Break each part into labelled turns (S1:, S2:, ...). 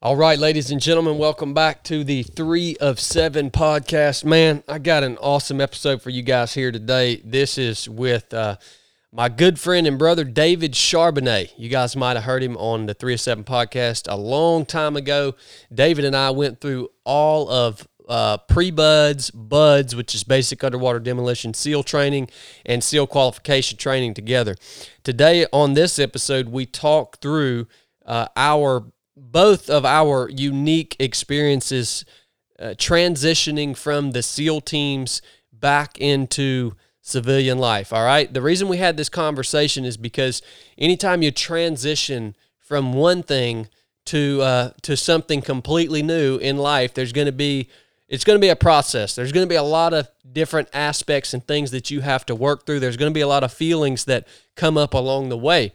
S1: All right, ladies and gentlemen, welcome back to the Three of Seven podcast. Man, I got an awesome episode for you guys here today. This is with uh, my good friend and brother, David Charbonnet. You guys might have heard him on the Three of Seven podcast a long time ago. David and I went through all of uh, pre BUD/S, BUD/S, which is basic underwater demolition, SEAL training, and SEAL qualification training together. Today, on this episode, we talk through uh, our both of our unique experiences uh, transitioning from the SEAL teams back into civilian life. All right. The reason we had this conversation is because anytime you transition from one thing to uh, to something completely new in life, there's going to be it's going to be a process. There's going to be a lot of different aspects and things that you have to work through. There's going to be a lot of feelings that come up along the way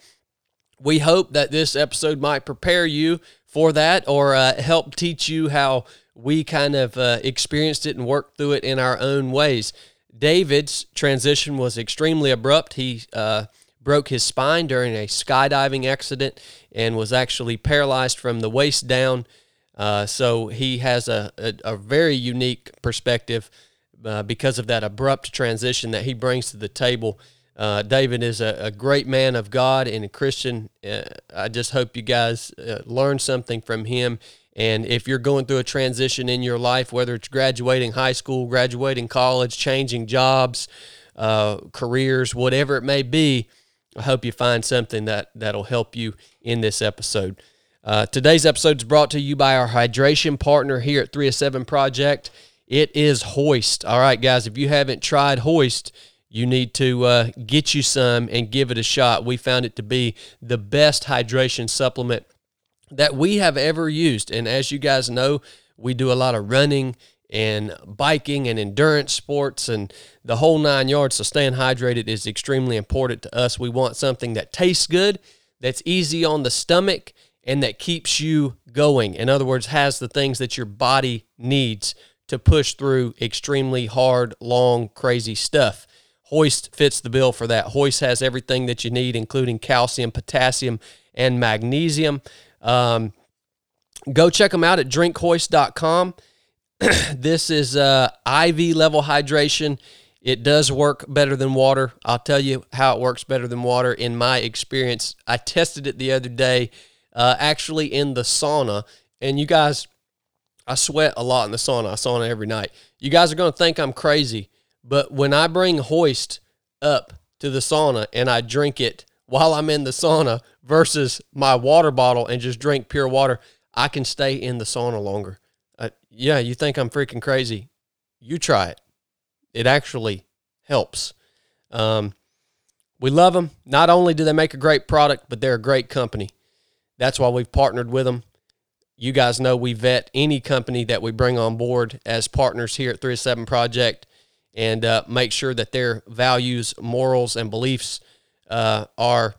S1: we hope that this episode might prepare you for that or uh, help teach you how we kind of uh, experienced it and worked through it in our own ways. David's transition was extremely abrupt. He uh, broke his spine during a skydiving accident and was actually paralyzed from the waist down. Uh, so he has a, a, a, very unique perspective uh, because of that abrupt transition that he brings to the table. Uh, David is a, a, great man of God and a Christian. Uh, I just hope you guys uh, learn something from him. And if you're going through a transition in your life, whether it's graduating high school, graduating college, changing jobs, uh, careers, whatever it may be, I hope you find something that, that'll help you in this episode. Uh, today's episode is brought to you by our hydration partner here at 3 of 7 Project. It is Hoist. All right, guys, if you haven't tried Hoist, you need to uh, get you some and give it a shot. We found it to be the best hydration supplement that we have ever used. And as you guys know, we do a lot of running and biking and endurance sports and the whole nine yards. So staying hydrated is extremely important to us. We want something that tastes good, that's easy on the stomach, and that keeps you going. In other words, has the things that your body needs to push through extremely hard, long, crazy stuff. Hoist fits the bill for that. Hoist has everything that you need, including calcium, potassium, and magnesium. Um, go check them out at drinkhoist.com. this is uh, IV level hydration. It does work better than water. I'll tell you how it works better than water in my experience. I tested it the other day, uh, actually in the sauna. And you guys, I sweat a lot in the sauna. I sauna every night. You guys are going to think I'm crazy, but when I bring hoist up to the sauna and I drink it while I'm in the sauna versus my water bottle and just drink pure water, I can stay in the sauna longer. Uh, yeah, you think I'm freaking crazy? You try it. It actually helps. Um, we love them. Not only do they make a great product, but they're a great company. That's why we've partnered with them. You guys know we vet any company that we bring on board as partners here at 307 Project and uh, make sure that their values, morals, and beliefs uh, are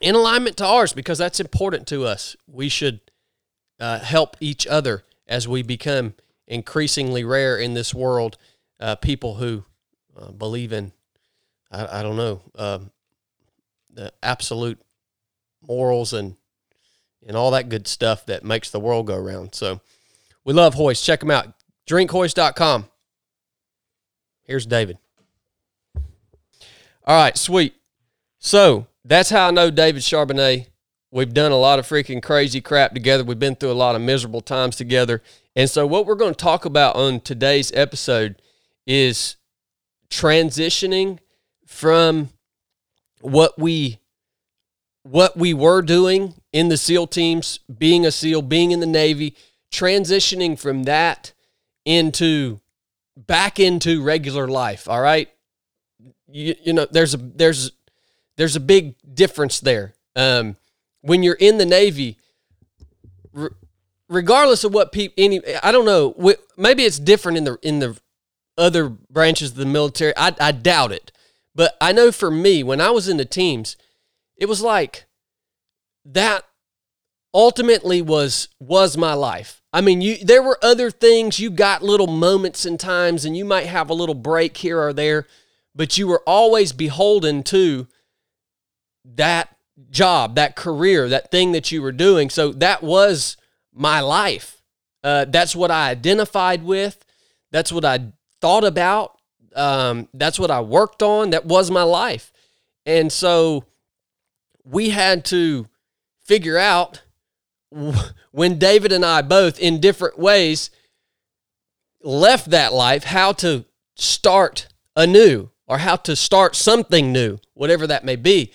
S1: in alignment to ours because that's important to us. We should uh, help each other as we become increasingly rare in this world. Uh, people who uh, believe in, I, I don't know, um, the absolute morals and and all that good stuff that makes the world go round. So we love Hoist. Check them out. Drinkhoist.com. Here's David. All right, sweet. So that's how I know David Charbonnet. We've done a lot of freaking crazy crap together. We've been through a lot of miserable times together. And so, what we're going to talk about on today's episode is transitioning from what we what we were doing in the SEAL teams, being a SEAL, being in the Navy, transitioning from that into back into regular life. All right, you, you know there's a there's there's a big difference there. Um, when you're in the Navy, re- regardless of what people any I don't know maybe it's different in the in the other branches of the military. I, I doubt it, but I know for me when I was in the teams, it was like that ultimately was was my life. I mean, you there were other things, you got little moments and times and you might have a little break here or there, but you were always beholden to that job, that career, that thing that you were doing. So that was my life. Uh, that's what I identified with. That's what I thought about. Um, that's what I worked on. That was my life. And so we had to figure out when David and I both, in different ways, left that life, how to start anew or how to start something new, whatever that may be.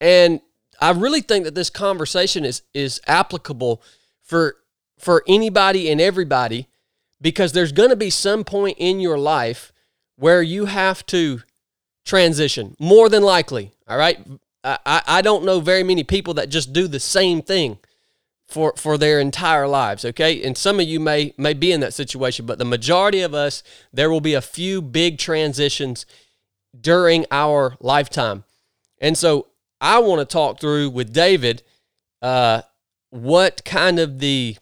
S1: And I really think that this conversation is is applicable for for anybody and everybody because there's going to be some point in your life where you have to transition more than likely all right I, I don't know very many people that just do the same thing for for their entire lives okay? And some of you may may be in that situation but the majority of us there will be a few big transitions during our lifetime. And so i want to talk through with david uh, what kind of the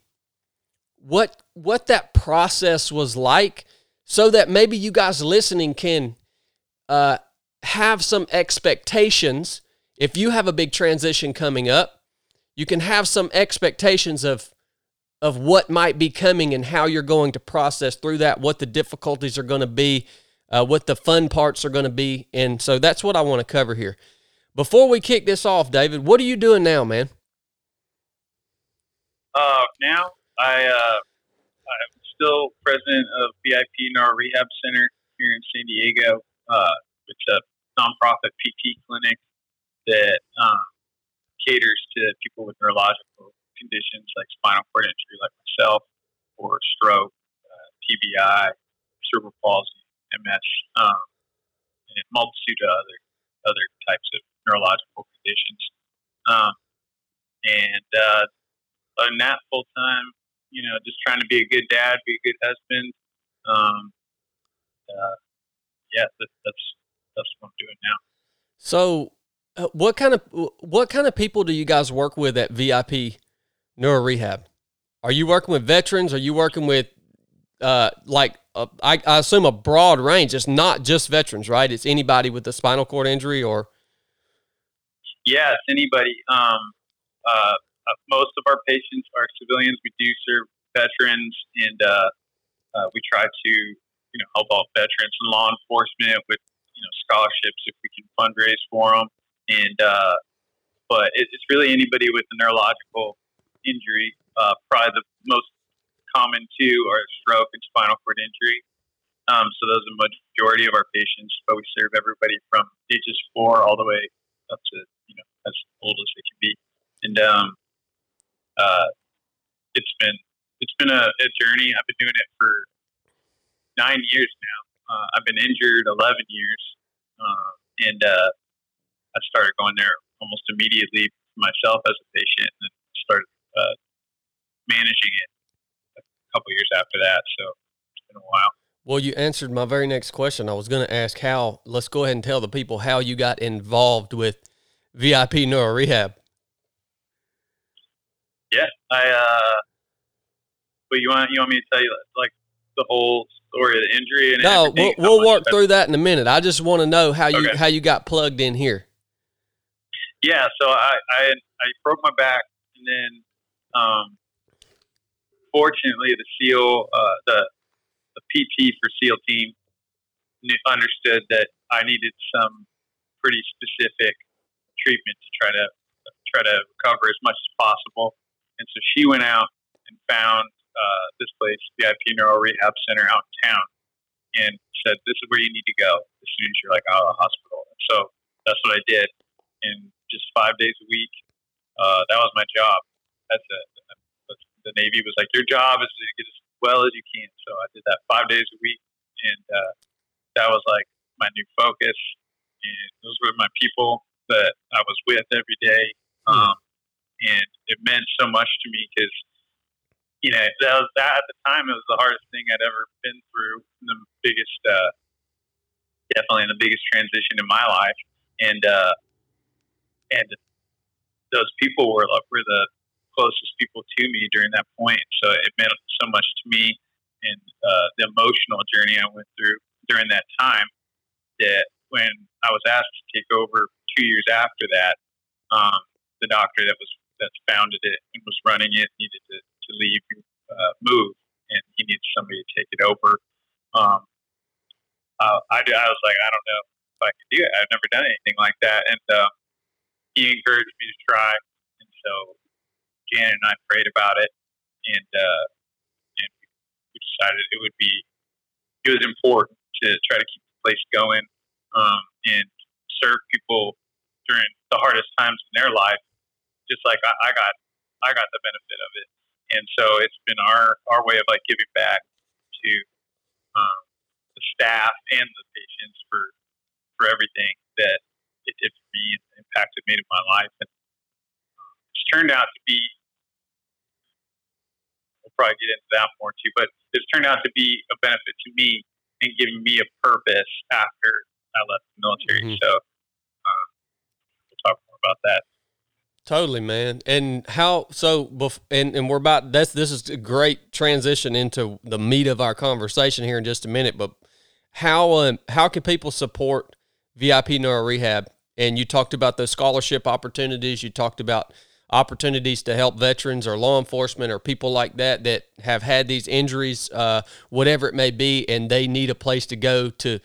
S1: what what that process was like so that maybe you guys listening can uh, have some expectations. If you have a big transition coming up you can have some expectations of of what might be coming and how you're going to process through that, what the difficulties are going to be, uh, what the fun parts are going to be, and so that's what I want to cover here. Before we kick this off, David, what are you doing now, man?
S2: Uh, now I uh, I'm still president of VIP Neuro Rehab Center here in San Diego. Uh, it's a nonprofit PT clinic that um, caters to people with neurological conditions like spinal cord injury, like myself, or stroke, uh, TBI, cerebral palsy, MS, um, and a multitude of other other types of neurological conditions. Um, and uh, other than that, full time, you know, just trying to be a good dad, be a good husband. Um, uh, yeah, that, that's that's what I'm doing now.
S1: So, uh, what kind of what kind of people do you guys work with at VIP Neuro Rehab? Are you working with veterans? Are you working with uh, like uh, I, I, assume a broad range? It's not just veterans, right? It's anybody with a spinal cord injury or.
S2: Yes, anybody. Um, uh, uh, most of our patients are civilians. We do serve veterans, and uh, we try to you know help out veterans and law enforcement with you know scholarships if we can fundraise for them and uh, but it, it's really anybody with a neurological injury. Uh, probably the most common two are stroke and spinal cord injury. Um, so those are the majority of our patients, but we serve everybody from ages four all the way up to you know as old as they can be. And um, uh, it's been it's been a, a, journey. I've been doing it for nine years now. Uh, I've been injured eleven years, uh, and uh, I started going there almost immediately myself as a patient and started uh, managing it a couple years after that. So it's been a while.
S1: Well, you answered my very next question. I was going to ask how. Let's go ahead and tell the people how you got involved with VIP Neuro Rehab.
S2: Yeah, I. uh But you want you want me to tell you like the whole story of the injury and
S1: no, we'll, we'll work through that in a minute. I just want to know how you okay. how you got plugged in here.
S2: Yeah, so I, I, I broke my back, and then um, fortunately, the SEAL, uh, the the PT for SEAL team understood that I needed some pretty specific treatment to try to try to recover as much as possible. And so she went out and found uh, this place, VIP Neuro Rehab Center out in town, and said, "This is where you need to go as soon as you're like out of the hospital." And so that's what I did. And just five days a week. Uh, that was my job. That's it. The Navy was like, your job is to get as well as you can. So I did that five days a week, and uh, that was like my new focus. And those were my people that I was with every day. Hmm. Um, and it meant so much to me because you know that was that at the time it was the hardest thing I'd ever been through, the biggest, uh, definitely the biggest transition in my life, and uh, and those people were like, were the closest people to me during that point. So it meant so much to me and uh, the emotional journey I went through during that time that when I was asked to take over two years after that, um, the doctor that was that's founded it and was running it needed to, to leave and uh, move, and he needed somebody to take it over. Um, uh, I, I was like, I don't know if I can do it. I've never done anything like that, and uh, he encouraged me to try. And so Janet and I prayed about it, and uh, and we decided it would be it was important to try to keep the place going um, and serve people during the hardest times in their life, just like I, I got I got the benefit of it. And so it's been our our way of like giving back to um, the staff and the patients for for everything that it did for me and the impact it made in my life. And um, it's turned out to be we'll probably get into that more too, but it's turned out to be a benefit to me and giving me a purpose after I left the military. Mm-hmm. So um, we'll talk more about that.
S1: Totally, man. And how so? And and we're about that's this is a great transition into the meat of our conversation here in just a minute. But how um, how can people support VIP Neuro Rehab? And you talked about those scholarship opportunities. You talked about opportunities to help veterans or law enforcement or people like that that have had these injuries, uh, whatever it may be, and they need a place to go to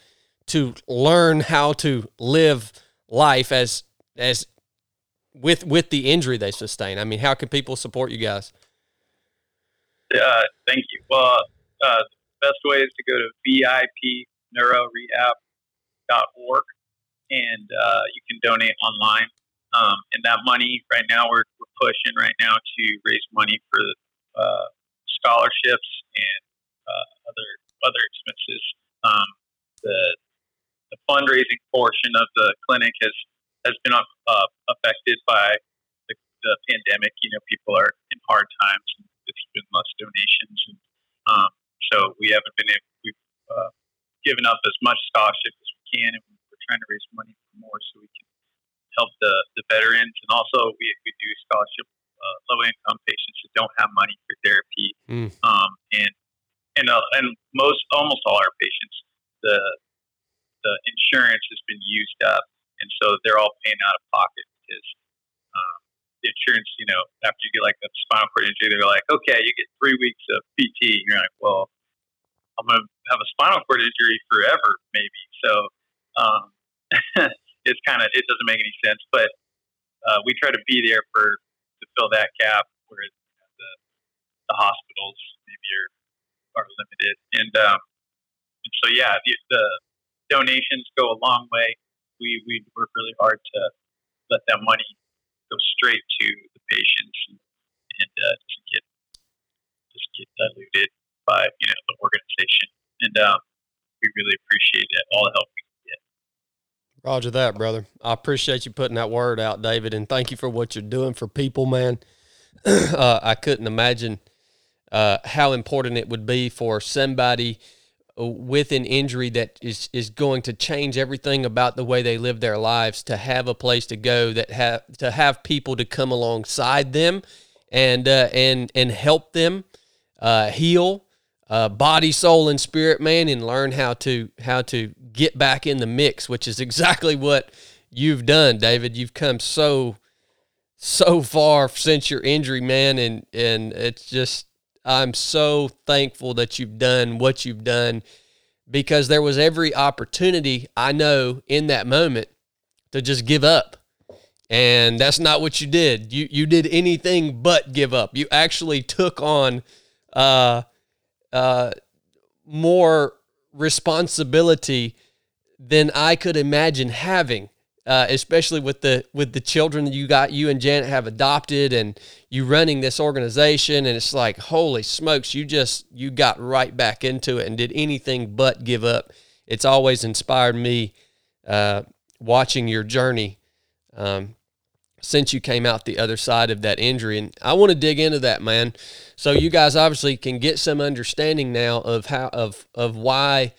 S1: to learn how to live life as as with with the injury they sustain? I mean, how can people support you guys?
S2: Uh, thank you. Well, uh, the best way is to go to vipneurorehab.org and uh, you can donate online. Um, and that money right now we're, we're pushing right now to raise money for uh, scholarships and uh, other other expenses. Um, the the fundraising portion of the clinic has has been affected by the, the, pandemic. You know, people are in hard times. And it's been less donations, and um, so we haven't been able. We've uh, given up as much scholarship as we can, and trying to raise money for more so we can help the, the veterans, and also we, we do scholarship uh, low income patients who don't have money for therapy, mm. um, and and uh, and most almost all our patients the the insurance has been used up and so they're all paying out of pocket because um, the insurance, you know, after you get like a spinal cord injury, they're like, okay, you get three weeks of PT. And you're like, well, I'm going to have a spinal cord injury forever, maybe. So um, it's kind of it doesn't make any sense, but uh, we try to be there for to fill that gap where the the hospitals maybe are are limited, and um, and so yeah, the, the donations go a long way we, we work really hard to let that money go straight to the patients and, and uh, just get just get diluted by you know the organization. And um, we really appreciate it, all the help we.
S1: Roger that, brother. I appreciate you putting that word out, David, and thank you for what you're doing for people, man. uh, I couldn't imagine uh, how important it would be for somebody with an injury that is is going to change everything about the way they live their lives to have a place to go that have to have people to come alongside them and uh, and and help them uh, heal uh, body soul and spirit man and learn how to how to get back in the mix which is exactly what you've done David you've come so so far since your injury man and and it's just I'm so thankful that you've done what you've done because there was every opportunity I know in that moment to just give up. And that's not what you did. You you did anything but give up. You actually took on uh, uh, more responsibility than I could imagine having uh, especially with the with the children you got you and Janet have adopted and you running this organization. And it's like holy smokes you just you got right back into it and did anything but give up. It's always inspired me uh, watching your journey. Um, since you came out the other side of that injury and I want to dig into that man so you guys obviously can get some understanding now of how of of why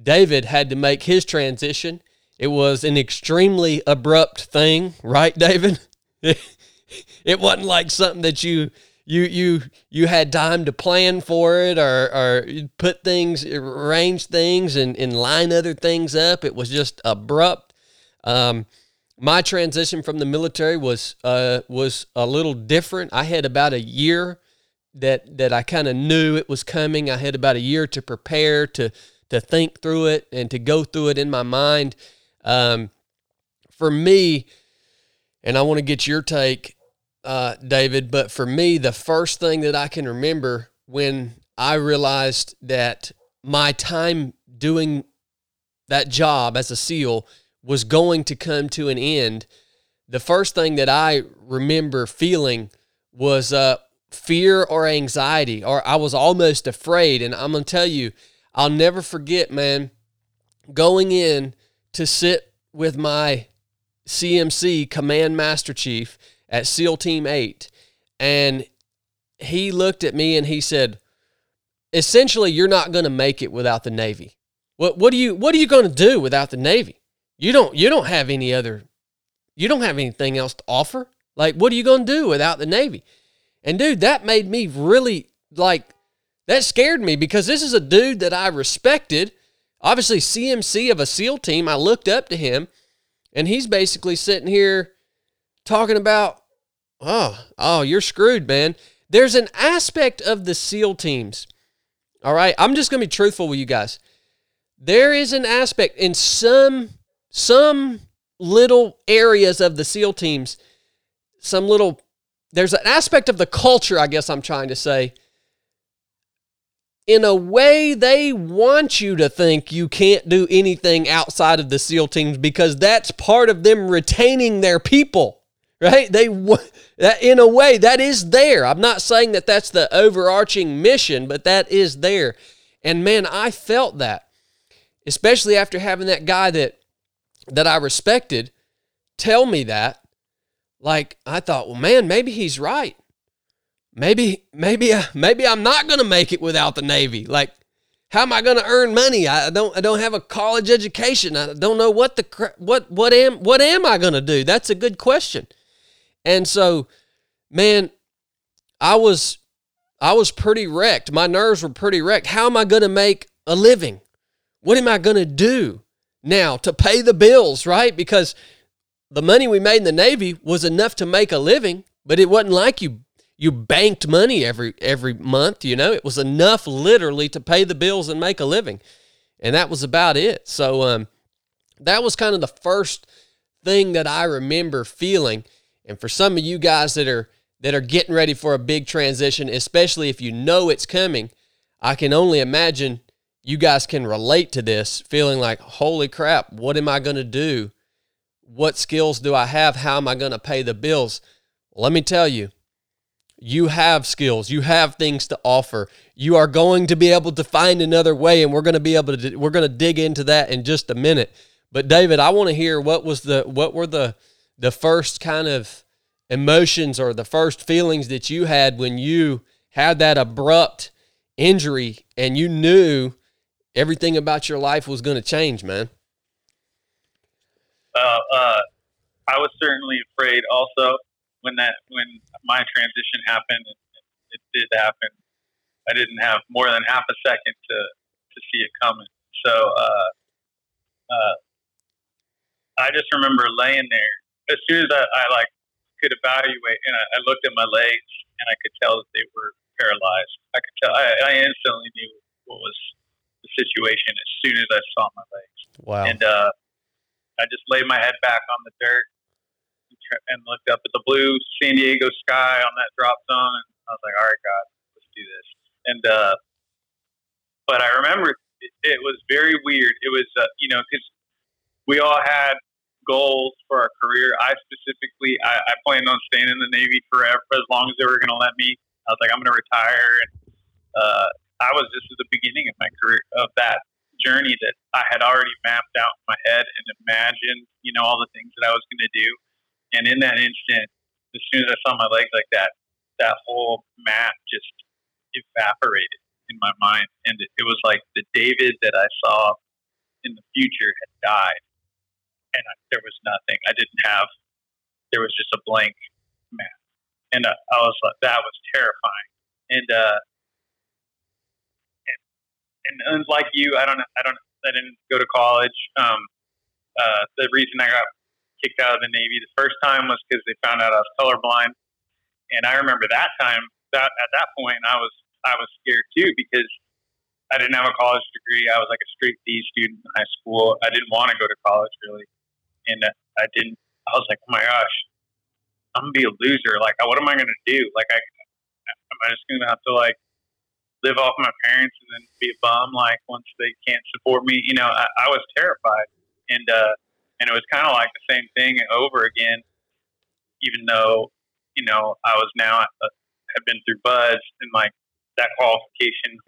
S1: David had to make his transition it was an extremely abrupt thing, right, David? it wasn't like something that you you you you had time to plan for it or or put things arrange things and, and line other things up. It was just abrupt. Um, my transition from the military was uh, was a little different. I had about a year that that I kind of knew it was coming. I had about a year to prepare to to think through it and to go through it in my mind. Um, for me, and I want to get your take, uh, David, but for me, the first thing that I can remember when I realized that my time doing that job as a SEAL was going to come to an end, the first thing that I remember feeling was uh, fear or anxiety, or I was almost afraid. And I'm going to tell you, I'll never forget, man, going in to sit with my CMC Command Master Chief at SEAL Team 8. And he looked at me and he said, essentially, you're not going to make it without the Navy. What, what, are you, what are you going to do without the Navy? You don't, you don't have any other, you don't have anything else to offer. Like, what are you going to do without the Navy? And dude, that made me really like, that scared me because this is a dude that I respected. Obviously, CMC of a SEAL team, I looked up to him, and he's basically sitting here talking about, oh, oh, you're screwed, man. There's an aspect of the SEAL teams. All right, I'm just gonna be truthful with you guys. There is an aspect in some some little areas of the SEAL teams, some little there's an aspect of the culture, I guess I'm trying to say. In a way, they want you to think you can't do anything outside of the SEAL teams because that's part of them retaining their people, right? They that in a way that is there. I'm not saying that that's the overarching mission, but that is there. And man, I felt that, especially after having that guy that that I respected tell me that like I thought, well, man, maybe he's right. Maybe, maybe, uh, maybe I'm not going to make it without the Navy. Like, how am I going to earn money? I don't, I don't have a college education. I don't know what the, what, what am, what am I going to do? That's a good question. And so, man, I was, I was pretty wrecked. My nerves were pretty wrecked. How am I going to make a living? What am I going to do now to pay the bills, right? Because the money we made in the Navy was enough to make a living, but it wasn't like you you banked money every every month, you know. It was enough literally to pay the bills and make a living. And that was about it. So um that was kind of the first thing that I remember feeling. And for some of you guys that are that are getting ready for a big transition, especially if you know it's coming, I can only imagine you guys can relate to this, feeling like, holy crap, what am I going to do what skills do I have? How am I going to pay the bills? Let me tell you, you have skills, you have things to offer. You are going to be able to find another way, and we're going to be able to we're going to dig into that in just a minute. But David, I want to hear what was the what were the the first kind of emotions or the first feelings that you had when you had that abrupt injury and you knew everything about your life was going to change, man.
S2: Uh, uh, I was certainly afraid also when that when my transition happened. It, it did happen. I didn't have more than half a second to to see it coming. So uh, uh, I just remember laying there. As soon as I, I like could evaluate, and I, I looked at my legs, and I could tell that they were paralyzed. I could tell. I, I instantly knew what was the situation as soon as I saw my legs.
S1: Wow.
S2: And uh, I just laid my head back on the dirt and looked up at the blue San Diego sky on that drop zone, and I was like, "All right, God, let's do this." And uh, but I remember it, it was very weird. It was uh, you know because we all had goals for our career. I specifically, I, I planned on staying in the Navy forever as long as they were going to let me. I was like, I'm going to retire, and uh, I was just at the beginning of my career of that journey that I had already mapped out in my head and imagined, you know, all the things that I was going to do. And in that instant, as soon as I saw my legs like that, that whole map just evaporated in my mind. And it, it was like the David that I saw in the future had died. And I, there was nothing. I didn't have, there was just a blank map. And I, I was like, that was terrifying. And, uh, and like you, I don't, I don't, I didn't go to college. Um, uh, the reason I got kicked out of the Navy the first time was because they found out I was colorblind, and I remember that time. That at that point, I was, I was scared too because I didn't have a college degree. I was like a straight D student in high school. I didn't want to go to college really, and I didn't. I was like, oh my gosh, I'm gonna be a loser. Like, what am I gonna do? Like, I am I just gonna have to like live off my parents and then be a bum like once they can't support me? You know, I, I was terrified, and uh, and it was kind of like the same thing over again. Even though, you know, I was now uh, have been through BUD/S and like that qualification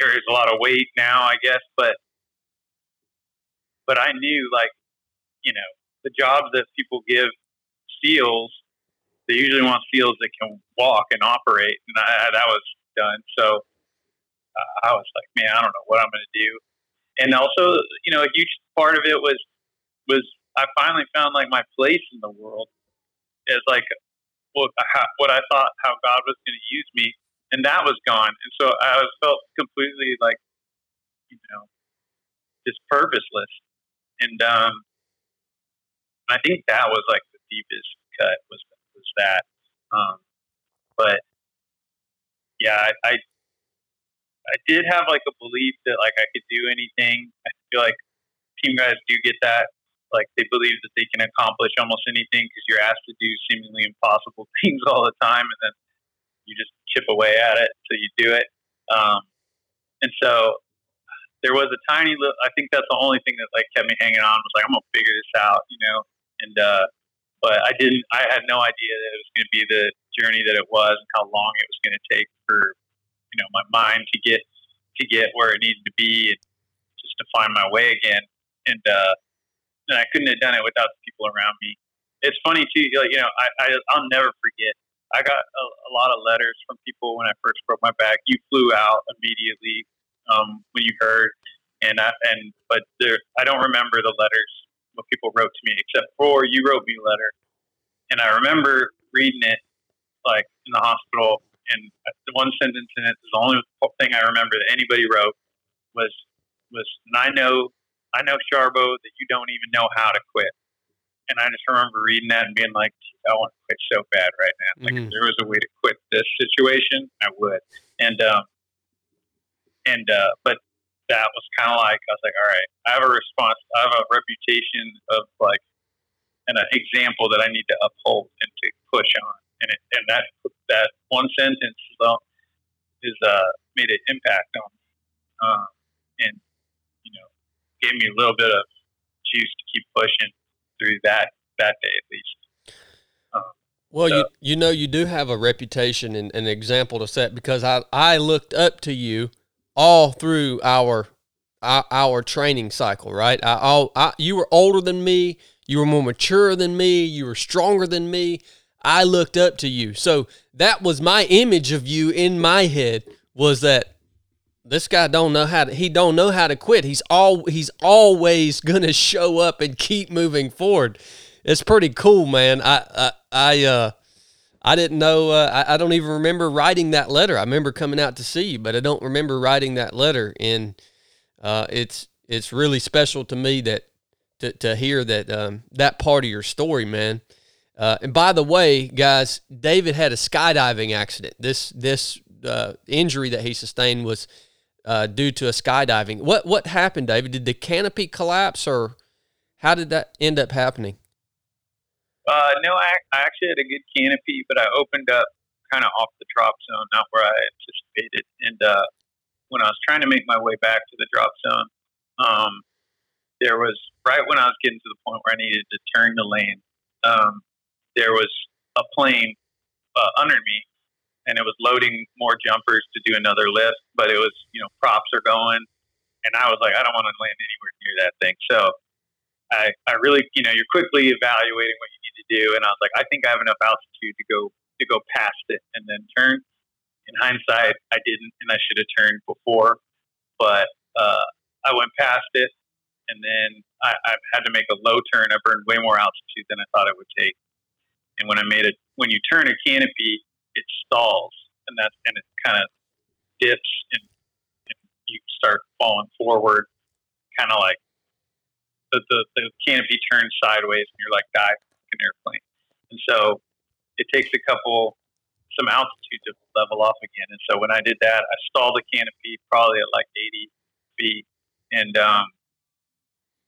S2: carries a lot of weight now, I guess. But but I knew like you know the jobs that people give SEALs, they usually want SEALs that can walk and operate, and I, that was done. So I was like, man, I don't know what I'm going to do. And also, you know, a huge part of it was was I finally found like my place in the world as like what what I thought how God was going to use me and that was gone. And so I was felt completely like, you know, just purposeless. And um, I think that was like the deepest cut was was that. Um, but yeah, I, I I did have like a belief that like I could do anything. I feel like team guys do get that. Like they believe that they can accomplish almost anything because you're asked to do seemingly impossible things all the time, and then you just chip away at it until you do it. Um, and so there was a tiny little, I think that's the only thing that like kept me hanging on was like, I'm to figure this out, you know? And, uh, but I didn't, I had no idea that it was to be the journey that it was and how long it was to take for, you know, my mind to get, to get where it needed to be and just to find my way again. And, uh, and I couldn't have done it without the people around me. It's funny too, like, you know, I, I, I'll never forget I got a, a, lot of letters from people when I first broke my back. You flew out immediately um, when you heard, and I, and but there, I don't remember the letters what people wrote to me except for you wrote me a letter, and I remember reading it like in the hospital, and the one sentence in it is the only thing I remember that anybody wrote was was, and I know I know Sharbo that you don't even know how to quit. And I just remember reading that and being like, I want to quit so bad right now. Like, mm-hmm. if there was a way to quit this situation, I would. And, um, and, uh, but that was kind of like, I was like, all right, I have a response, I have a reputation of like, and an example that I need to uphold and to push on. And, it, and that, that one sentence is, uh, made an impact on me. Um, and, you know, gave me a little bit of juice to keep pushing through that that day at least.
S1: Um, well, so, you you know you do have a reputation and an example to set because I I looked up to you all through our our, our training cycle, right? I, all I, you were older than me, you were more mature than me, you were stronger than me. I looked up to you, so that was my image of you in my head was that this guy don't know how to he don't know how to quit. He's all he's always gonna show up and keep moving forward. It's pretty cool, man. I I, I uh I didn't know. Uh, I, I don't even remember writing that letter. I remember coming out to see you, but I don't remember writing that letter. And uh, it's it's really special to me that to, to hear that um, that part of your story, man. Uh, and by the way, guys, David had a skydiving accident. This this uh, injury that he sustained was uh, due to a skydiving. What what happened, David? Did the canopy collapse, or how did that end up happening?
S2: Uh, no, I, I actually had a good canopy, but I opened up kind of off the drop zone, not where I anticipated. And uh, when I was trying to make my way back to the drop zone, um, there was right when I was getting to the point where I needed to turn the lane. Um, there was a plane uh, under me and it was loading more jumpers to do another lift, but it was, you know, props are going. And I was like, I don't want to land anywhere near that thing. So I, I really, you know, you're quickly evaluating what you need to do. And I was like, I think I have enough altitude to go, to go past it and then turn. In hindsight, I didn't, and I should have turned before, but, uh, I went past it and then I, I had to make a low turn. I burned way more altitude than I thought it would take. And when I made it, when you turn a canopy, it stalls and that and it kind of dips and, and, you start falling forward, kind of like the, the, the canopy turns sideways and you're like like an airplane. And so it takes a couple some altitude to level off again. And so when I did that, I stalled the canopy probably at like 80 feet, and um,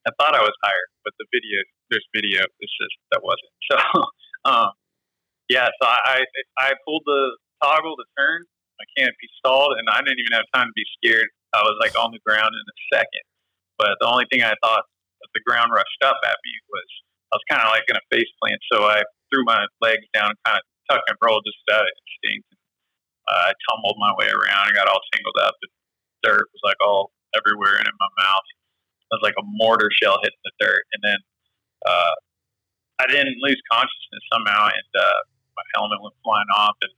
S2: I thought I was higher, but the video there's video. It's just that wasn't. So um, yeah, so I I pulled the toggle to turn. My canopy stalled, and I didn't even have time to be scared. I was like on the ground in a second. But the only thing I thought that the ground rushed up at me was I was kind of like in a face plant. So I threw my legs down, and kind of tuck and roll just out of instinct. Uh, I tumbled my way around and got all tangled up. And dirt was like all everywhere and in my mouth. It was like a mortar shell hitting the dirt. And then uh, I didn't lose consciousness somehow, and uh, my helmet went flying off. And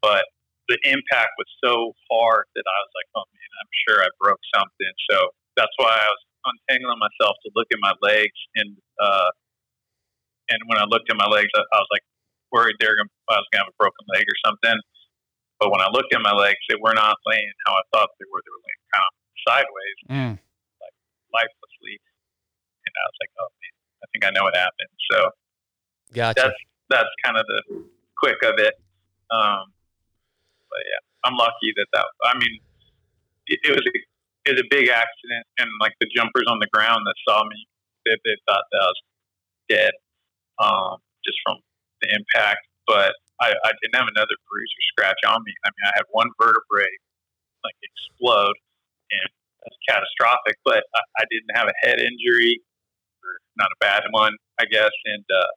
S2: but the impact was so hard that I was like, oh man, I'm sure I broke something. So that's why I was untangling myself to look at my legs, and uh, and when I looked at my legs, I, I was like worried they're gonna, I was gonna have a broken leg or something. But when I looked at my legs, they were not laying how I thought they were. They were laying kind of sideways, mm. like lifelessly. And I was like, oh man, I think I know what happened. So
S1: gotcha.
S2: that's that's kind of the quick of it. Um, but yeah, I'm lucky that that. I mean, it, it was a, it was a big accident, and like the jumpers on the ground that saw me, they, they thought that I was dead, um, just from the impact. But I, I didn't have another bruise or scratch on me. I mean, I had one vertebrae like explode, and that's catastrophic. But I, I didn't have a head injury, or not a bad one, I guess. And uh,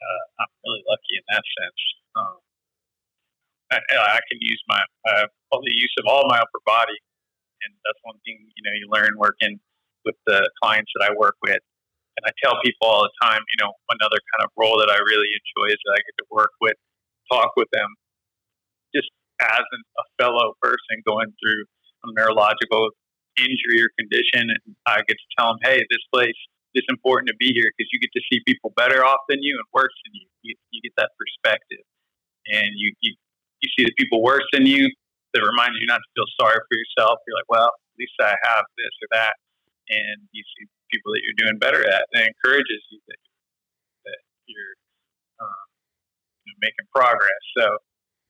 S2: uh, I'm really lucky in that sense. Um, I, I can use my uh, the use of all my upper body, and that's one thing you know you learn working with the clients that I work with. And I tell people all the time, you know, another kind of role that I really enjoy is that I get to work with, talk with them, just as an, a fellow person going through a neurological injury or condition, and I get to tell them, hey, this place is important to be here because you get to see people better off than you and worse than you. You, you get that perspective, and you, you you see the people worse than you that reminds you not to feel sorry for yourself. You're like, well, at least I have this or that, and you see people that you're doing better at, and it encourages you that, that you're um, you know, making progress. So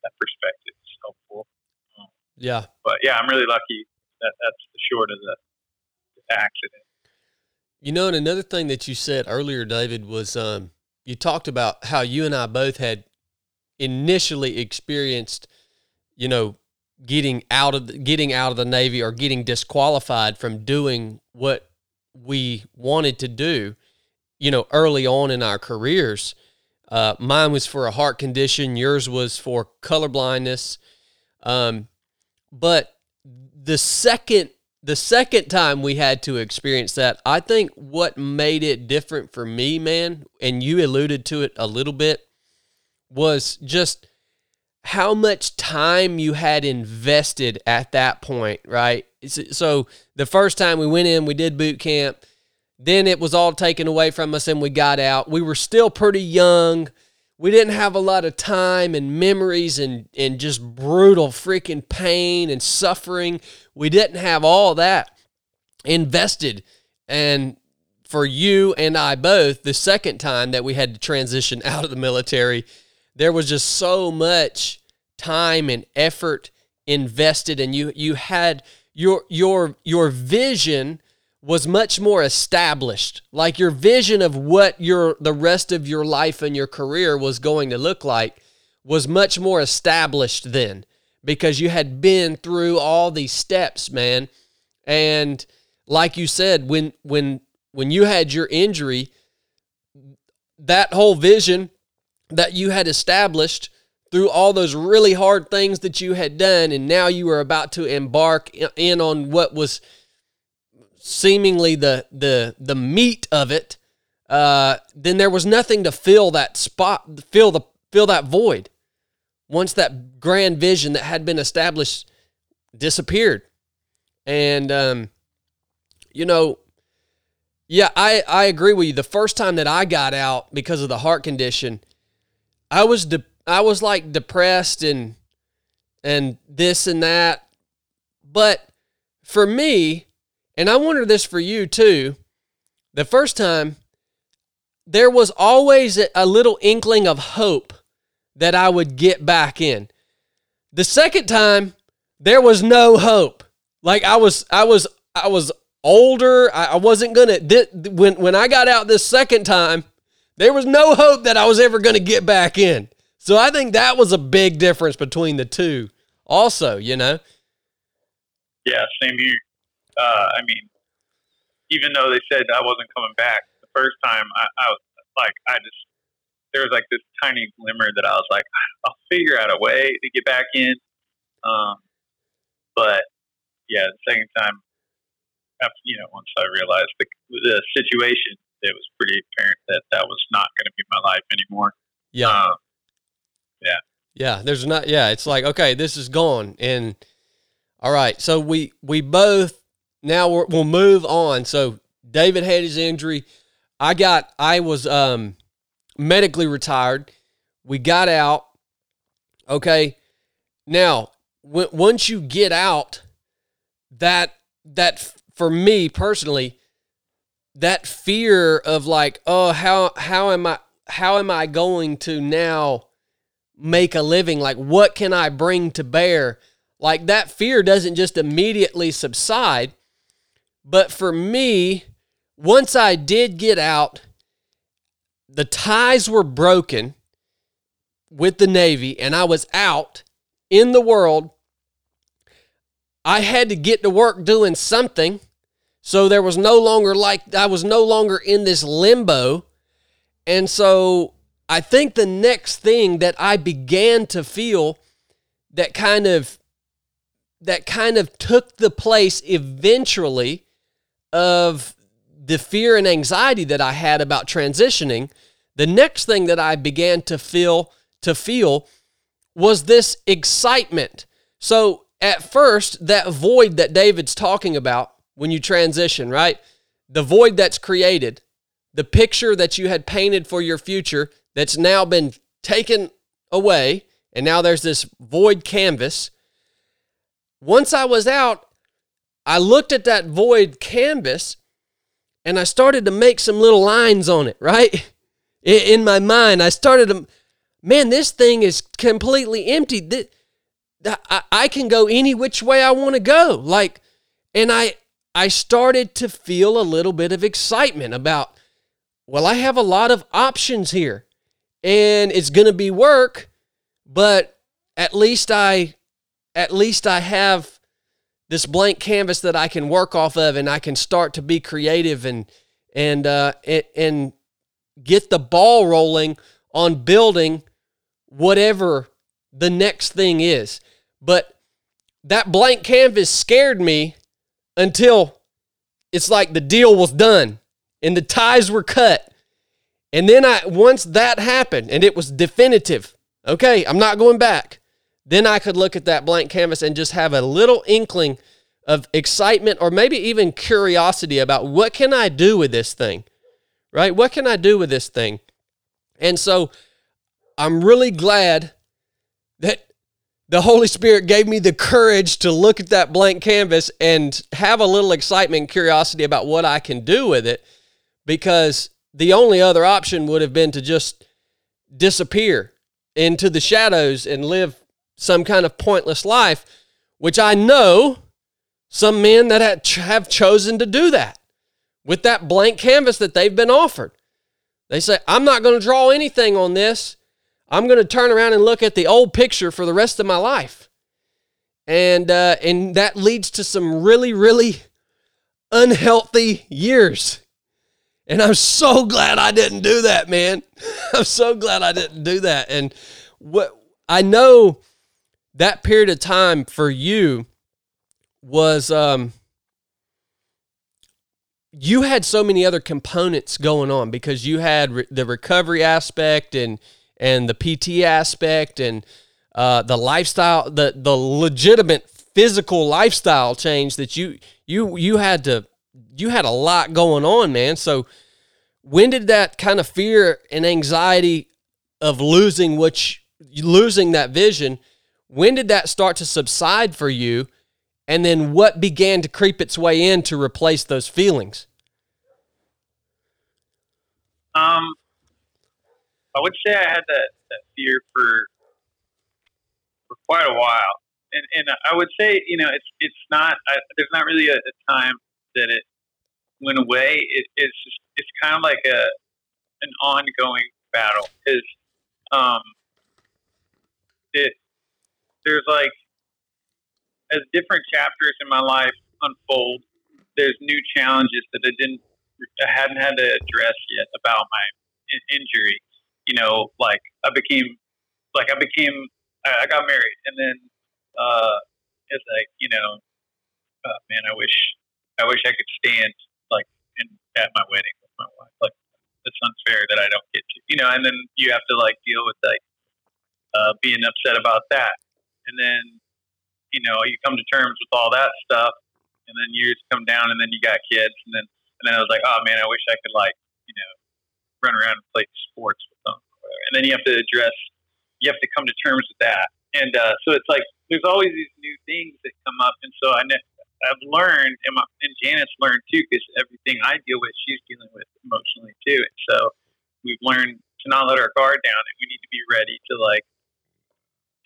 S2: that perspective is helpful.
S1: Um, yeah,
S2: but yeah, I'm really lucky that that's the short of the, accident.
S1: You know, and another thing that you said earlier, David, was um, you talked about how you and I both had initially experienced, you know, getting out of the, getting out of the Navy or getting disqualified from doing what we wanted to do, you know, early on in our careers. Uh, mine was for a heart condition. Yours was for color blindness. Um, but the second the second time we had to experience that, I think what made it different for me, man, and you alluded to it a little bit, was just how much time you had invested at that point, right? So the first time we went in, we did boot camp. Then it was all taken away from us and we got out. We were still pretty young. We didn't have a lot of time and memories and, and just brutal freaking pain and suffering. We didn't have all that invested. And for you and I both, the second time that we had to transition out of the military, there was just so much time and effort invested and you you had your your your vision was much more established. Like your vision of what your the rest of your life and your career was going to look like was much more established then because you had been through all these steps man. And like you said when when when you had your injury that whole vision that you had established through all those really hard things that you had done, and now you were about to embark in on what was seemingly the the the meat of it, uh, then there was nothing to fill that spot, fill the fill that void. Once that grand vision that had been established disappeared, and um, you know, yeah, I I agree with you. The first time that I got out because of the heart condition I was de- I was like depressed and and this and that. But for me, and I wonder this for you too, the first time there was always a little inkling of hope that I would get back in. The second time, there was no hope. Like I was, I was, I was older. I, wasn't gonna. When when I got out this second time, there was no hope that I was ever gonna get back in. So I think that was a big difference between the two. Also, you know.
S2: Yeah, same here. Uh, I mean, even though they said I wasn't coming back the first time, I, I was like, I just there was like this tiny glimmer that I was like, I'll figure out a way to get back in. Um, but yeah, the second time, after, you know, once I realized the, the situation, it was pretty apparent that that was not going to be my life anymore.
S1: Yeah.
S2: Um, yeah.
S1: Yeah. There's not. Yeah. It's like okay, this is gone, and all right. So we we both now we will move on. So David had his injury. I got. I was um medically retired. We got out. Okay. Now, w- once you get out, that that for me personally, that fear of like, oh, how how am I how am I going to now make a living? Like, what can I bring to bear? Like that fear doesn't just immediately subside. But for me, once I did get out, the ties were broken with the Navy and I was out in the world. I had to get to work doing something. So there was no longer like, I was no longer in this limbo. And so I think the next thing that I began to feel that kind of that kind of took the place eventually of the fear and anxiety that I had about transitioning, the next thing that I began to feel to feel was this excitement. So at first, that void that David's talking about when you transition, right? The void that's created, the picture that you had painted for your future that's now been taken away, and now there's this void canvas. Once I was out, I looked at that void canvas and I started to make some little lines on it, right? In my mind, I started to, man, this thing is completely empty. I can go any which way I want to go. Like, and I, I started to feel a little bit of excitement about, well, I have a lot of options here and it's going to be work, but at least I, at least I have this blank canvas that I can work off of, and I can start to be creative and and uh, and, and get the ball rolling on building whatever the next thing is. But that blank canvas scared me until it's like the deal was done and the ties were cut. And then I once that happened and it was definitive. Okay, I'm not going back then I could look at that blank canvas and just have a little inkling of excitement or maybe even curiosity about what can I do with this thing? Right? What can I do with this thing? And so I'm really glad that the Holy Spirit gave me the courage to look at that blank canvas and have a little excitement and curiosity about what I can do with it because the only other option would have been to just disappear into the shadows and live some kind of pointless life, which I know some men that have chosen to do that with that blank canvas that they've been offered. They say, I'm not going to draw anything on this. I'm going to turn around and look at the old picture for the rest of my life. And, uh, and that leads to some really, really unhealthy years. And I'm so glad I didn't do that, man. I'm so glad I didn't do that. And what I know that period of time for you was um, you had so many other components going on because you had re- the recovery aspect and and the PT aspect and uh, the lifestyle the the legitimate physical lifestyle change that you you you had to you had a lot going on man. So when did that kind of fear and anxiety of losing which losing that vision when did that start to subside for you? And then what began to creep its way in to replace those feelings?
S2: Um, I would say I had that, that fear for for quite a while, and and I would say you know it's it's not I, there's not really a, a time that it went away. It, it's just it's kind of like a an ongoing battle because um it there's like as different chapters in my life unfold, there's new challenges that I didn't I hadn't had to address yet about my in- injury. You know, like I became like I became I, I got married and then uh it's like, you know, uh, man, I wish I wish I could stand like in at my wedding with my wife. Like it's unfair that I don't get to. You know, and then you have to like deal with like uh being upset about that. And then you know, you come to terms with all that stuff and then years come down and then you got kids and then and then I was like, oh man, I wish I could like you know run around and play sports with them. And then you have to address, you have to come to terms with that. And uh, so it's like there's always these new things that come up, and so I I've learned, and, my, and Janet's learned too, because everything I deal with, she's dealing with emotionally too. And so we've learned to not let our guard down, and we need to be ready to like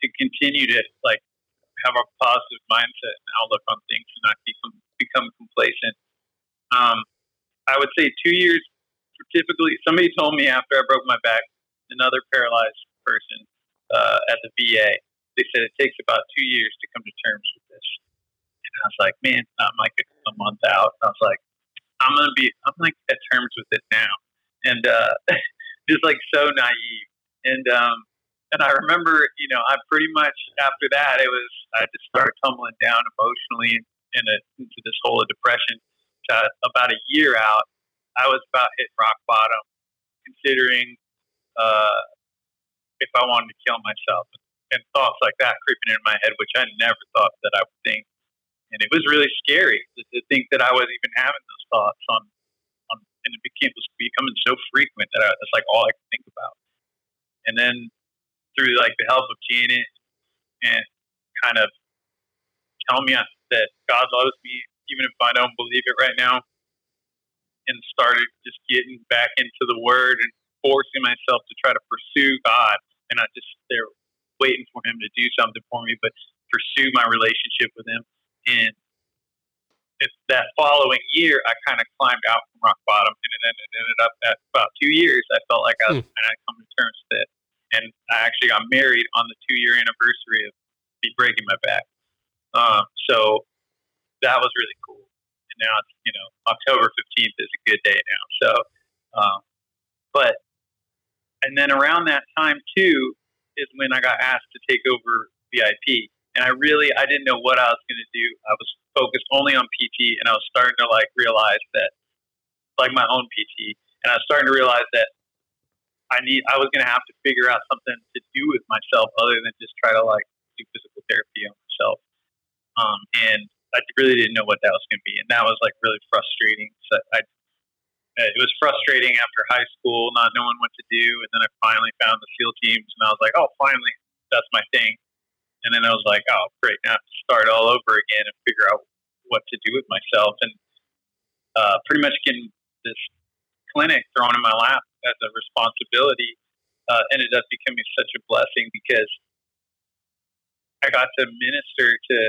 S2: to continue to like have a positive mindset and outlook on things, and not become become complacent. Um, I would say two years. Typically, somebody told me after I broke my back, another paralyzed person uh, at the VA. They said it takes about two years to come to terms with this. And I was like, man, I'm like a month out. And I was like, I'm gonna be, I'm like at terms with it now, and uh, just like so naive. And um, and I remember, you know, I pretty much after that, it was I just started tumbling down emotionally in a, into this hole of depression uh, about a year out, I was about hitting rock bottom, considering uh, if I wanted to kill myself, and thoughts like that creeping in my head, which I never thought that I would think. And it was really scary to, to think that I was even having those thoughts on, on and it became was becoming so frequent that I, that's like all I could think about. And then through like the help of Janet and kind of telling me that God loves me even if I don't believe it right now, and started just getting back into the Word and forcing myself to try to pursue God, and not just there waiting for Him to do something for me, but pursue my relationship with Him. And it, that following year, I kind of climbed out from rock bottom, and it ended, it ended up at about two years. I felt like I was, hmm. and I come to terms with it. And I actually got married on the two year anniversary of me breaking my back. Um, so that was really cool. And now it's, you know, October 15th is a good day now. So, um, but, and then around that time too is when I got asked to take over VIP. And I really, I didn't know what I was going to do. I was focused only on PT and I was starting to like realize that, like my own PT, and I was starting to realize that I need, I was to have to figure out something to do with myself other than just try to like do physical therapy on myself. Um, and I really didn't know what that was to be, and that was like really frustrating. So I, it was frustrating after high school, not knowing what to do, and then I finally found the SEAL teams, and I was like, oh, finally, that's my thing. And then I was like, oh, great, now I have to start all over again and figure out what to do with myself, and uh, pretty much getting this clinic thrown in my lap as a responsibility uh, ended up becoming such a blessing because I got to minister to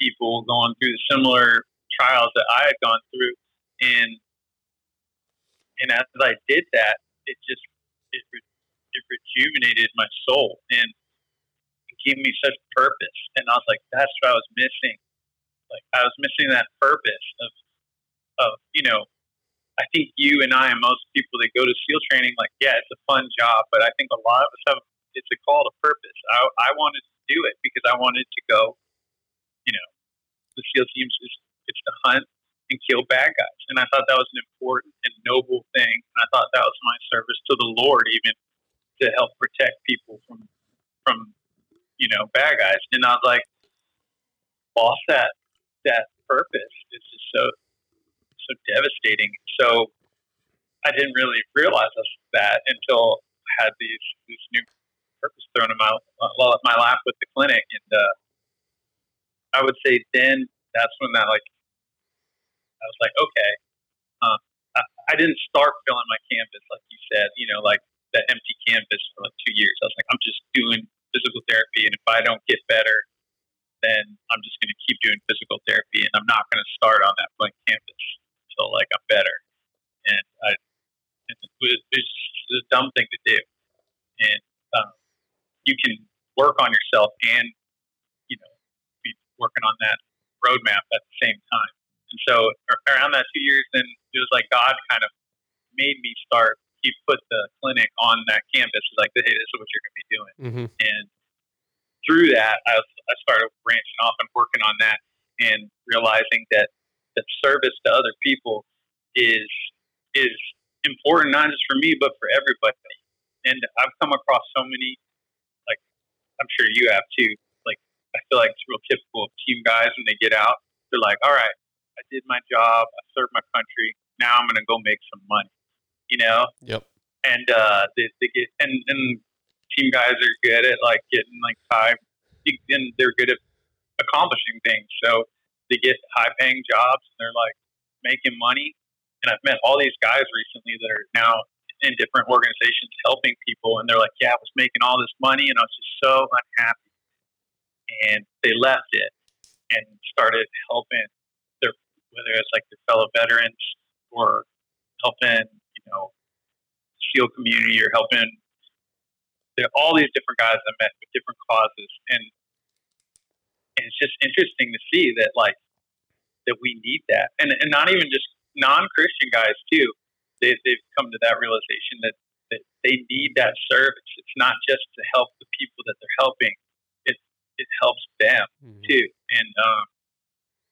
S2: people going through the similar trials that I had gone through, and and as I did that, it just it it rejuvenated my soul and gave me such purpose. And I was like, that's what I was missing. Like I was missing that purpose of of you know. I think you and I and most people that go to SEAL training, like, yeah, it's a fun job, but I think a lot of us have it's a call to purpose. I, I wanted to do it because I wanted to go, you know, the SEAL teams is it's to hunt and kill bad guys. And I thought that was an important and noble thing. And I thought that was my service to the Lord, even to help protect people from from you know bad guys. And I was like, lost that that purpose. It's just so so devastating. So I didn't really realize that until I had these these new purpose thrown in my my lap with the clinic, and uh, I would say then that's when that like I was like, okay, uh, I, I didn't start filling my canvas like you said. You know, like that empty canvas for like two years. I was like, I'm just doing physical therapy, and if I don't get better, then I'm just going to keep doing physical therapy, and I'm not going to start on that blank canvas until like I'm better. And I, and it was, it's a dumb thing to do, and um, you can work on yourself and you know be working on that roadmap at the same time. And so around that two years, then it was like God kind of made me start. He put the clinic on that campus. Like, hey, this is what you're going to be doing.
S1: Mm-hmm.
S2: And through that, I, was, I started branching off and working on that, and realizing that that service to other people is is important not just for me but for everybody. And I've come across so many, like I'm sure you have too. Like I feel like it's real typical of team guys when they get out. They're like, "All right, I did my job. I served my country. Now I'm going to go make some money." You know?
S1: Yep.
S2: And uh, they, they get and and team guys are good at like getting like high, and they're good at accomplishing things. So they get high paying jobs and they're like making money. And I've met all these guys recently that are now in different organizations helping people, and they're like, "Yeah, I was making all this money, and I was just so unhappy." And they left it and started helping their whether it's like their fellow veterans or helping you know SEAL community or helping all these different guys I met with different causes, and, and it's just interesting to see that like that we need that, and and not even just non Christian guys too. They they've come to that realization that that they need that service. It's not just to help the people that they're helping; it it helps them mm-hmm. too, and um,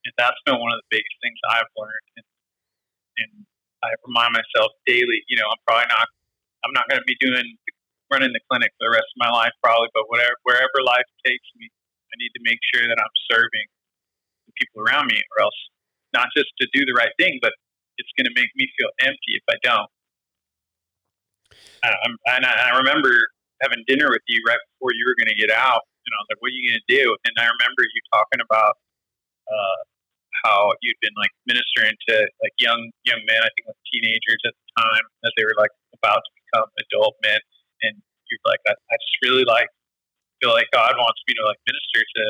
S2: and that's been one of the biggest things I've learned, and, and I remind myself daily. You know, I'm probably not. I'm not going to be doing running the clinic for the rest of my life, probably. But whatever, wherever life takes me, I need to make sure that I'm serving the people around me, or else not just to do the right thing, but it's going to make me feel empty if I don't. Um, and I, I remember having dinner with you right before you were going to get out, and I was like, "What are you going to do?" And I remember you talking about uh, how you'd been like ministering to like young young men, I think like teenagers at the time, as they were like about to become adult men and you're like, I, I just really like feel like God wants me to like minister to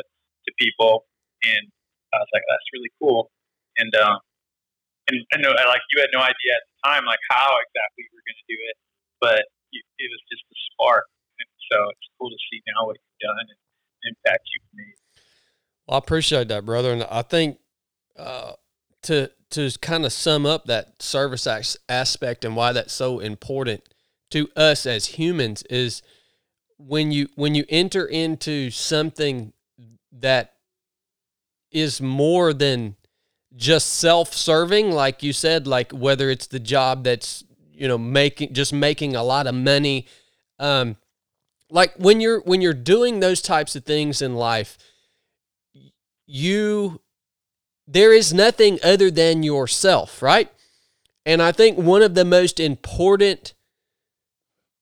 S2: to people, and I was like, that's really cool, and um, and I know like you had no idea at the time like how exactly you were going to do it, but you, it was just a spark, and so it's cool to see now what you've done and impact you've made.
S1: Well, I appreciate that, brother, and I think uh, to to kind of sum up that service aspect and why that's so important to us as humans is when you when you enter into something that is more than just self-serving like you said like whether it's the job that's you know making just making a lot of money um like when you're when you're doing those types of things in life you there is nothing other than yourself right? And i think one of the most important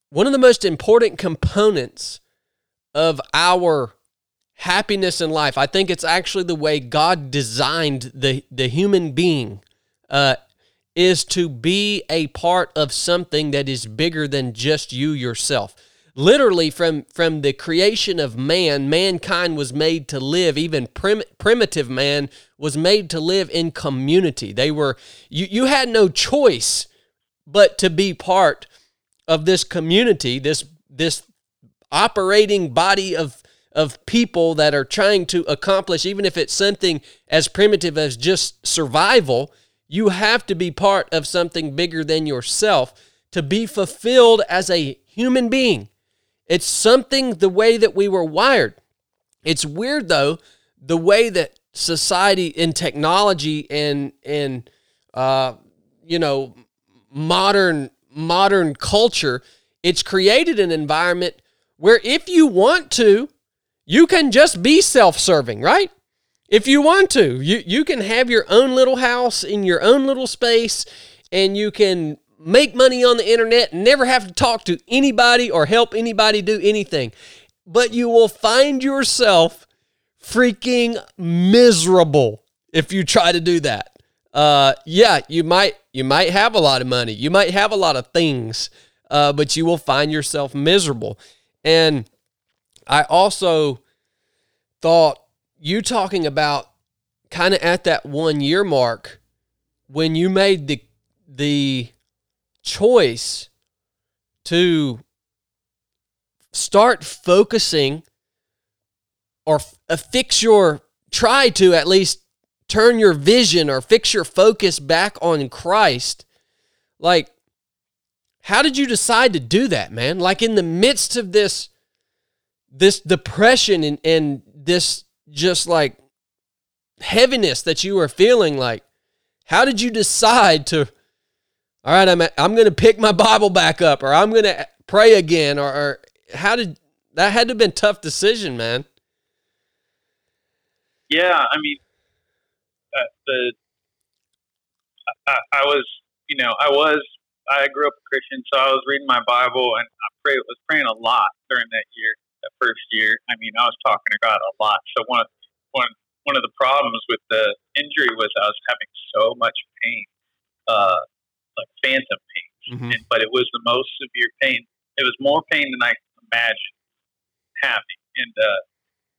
S1: one of the most important components of our happiness in life, I think it's actually the way God designed the, the human being, uh, is to be a part of something that is bigger than just you yourself. Literally, from, from the creation of man, mankind was made to live, even prim, primitive man was made to live in community. They were, you, you had no choice but to be part of this community, this this operating body of of people that are trying to accomplish, even if it's something as primitive as just survival, you have to be part of something bigger than yourself to be fulfilled as a human being. It's something the way that we were wired. It's weird though, the way that society and technology and and uh, you know modern modern culture, it's created an environment where if you want to, you can just be self serving, right? If you want to, you, you can have your own little house in your own little space and you can make money on the internet and never have to talk to anybody or help anybody do anything. But you will find yourself freaking miserable if you try to do that uh, yeah, you might you might have a lot of money, you might have a lot of things, uh, but you will find yourself miserable. And I also thought you talking about kind of at that one year mark when you made the the choice to start focusing or fix your try to at least turn your vision or fix your focus back on Christ. Like, how did you decide to do that, man? Like in the midst of this this depression and, and this just like heaviness that you were feeling like how did you decide to all right i'm i'm going to pick my bible back up or i'm going to pray again or, or how did that had to have been tough decision man
S2: yeah i mean uh, the I, I, was you know i was i grew up a christian so i was reading my bible and i pray, was praying a lot during that year that first year i mean i was talking to god a lot so one of one one of the problems with the injury was I was having so much pain, uh, like phantom pain. Mm-hmm. And, but it was the most severe pain. It was more pain than I imagined having, and uh,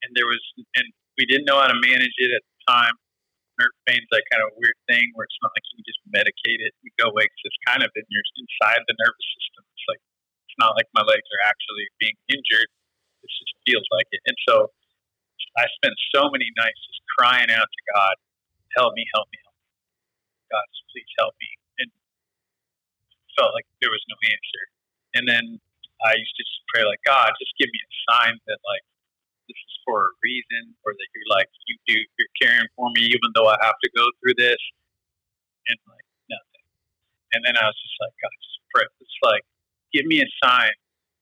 S2: and there was, and we didn't know how to manage it at the time. Nerve pain's that kind of weird thing where it's not like you can just medicate it and go away because it's kind of in your inside the nervous system. It's like it's not like my legs are actually being injured. It just feels like it, and so I spent so many nights just crying out to God, help me, help me, help me. God, please help me. And felt like there was no answer. And then I used to just pray like, God, just give me a sign that like this is for a reason or that you're like, you do, you're caring for me even though I have to go through this. And like nothing. And then I was just like, God, just pray. It's like, give me a sign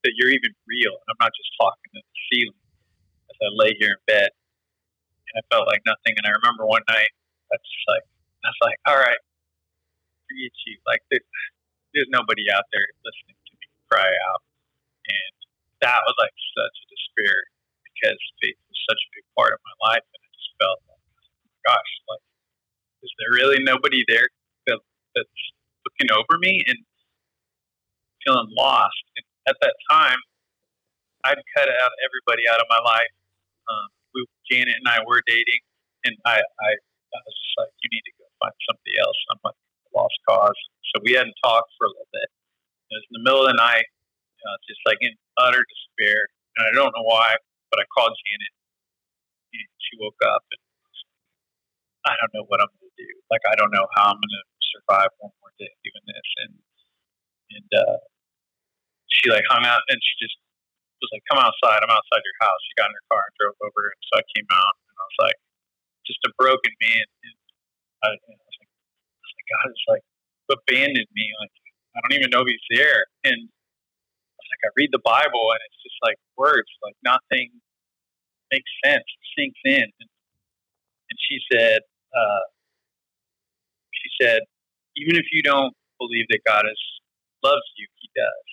S2: that you're even real. I'm not just talking to the ceiling as I lay here in bed, and I felt like nothing. And I remember one night, I was like, I was like, all right, forget you. Like, there's, there's nobody out there listening to me cry out, and that was like such a despair because faith was such a big part of my life, and I just felt like, gosh, like, is there really nobody there that, that's looking over me and feeling lost? And at that time, I'd cut out everybody out of my life um, we, Janet and I were dating, and I, I, I was just like, you need to go find somebody else. I'm like, lost cause. So we hadn't talked for a little bit. It was in the middle of the night, know, just like in utter despair. And I don't know why, but I called Janet. And she woke up, and I don't know what I'm going to do. Like, I don't know how I'm going to survive one more day doing this. And and uh, she like hung out, and she just was like, "Come outside. I'm outside your house." She got in her car and drove over, and so I came out, and I was like, just a broken man. And I, and I was like, God has like abandoned me. Like I don't even know if He's there. And like, I read the Bible, and it's just like words, like nothing makes sense, sinks in. And, she said, uh, she said, even if you don't believe that God is loves you, He does.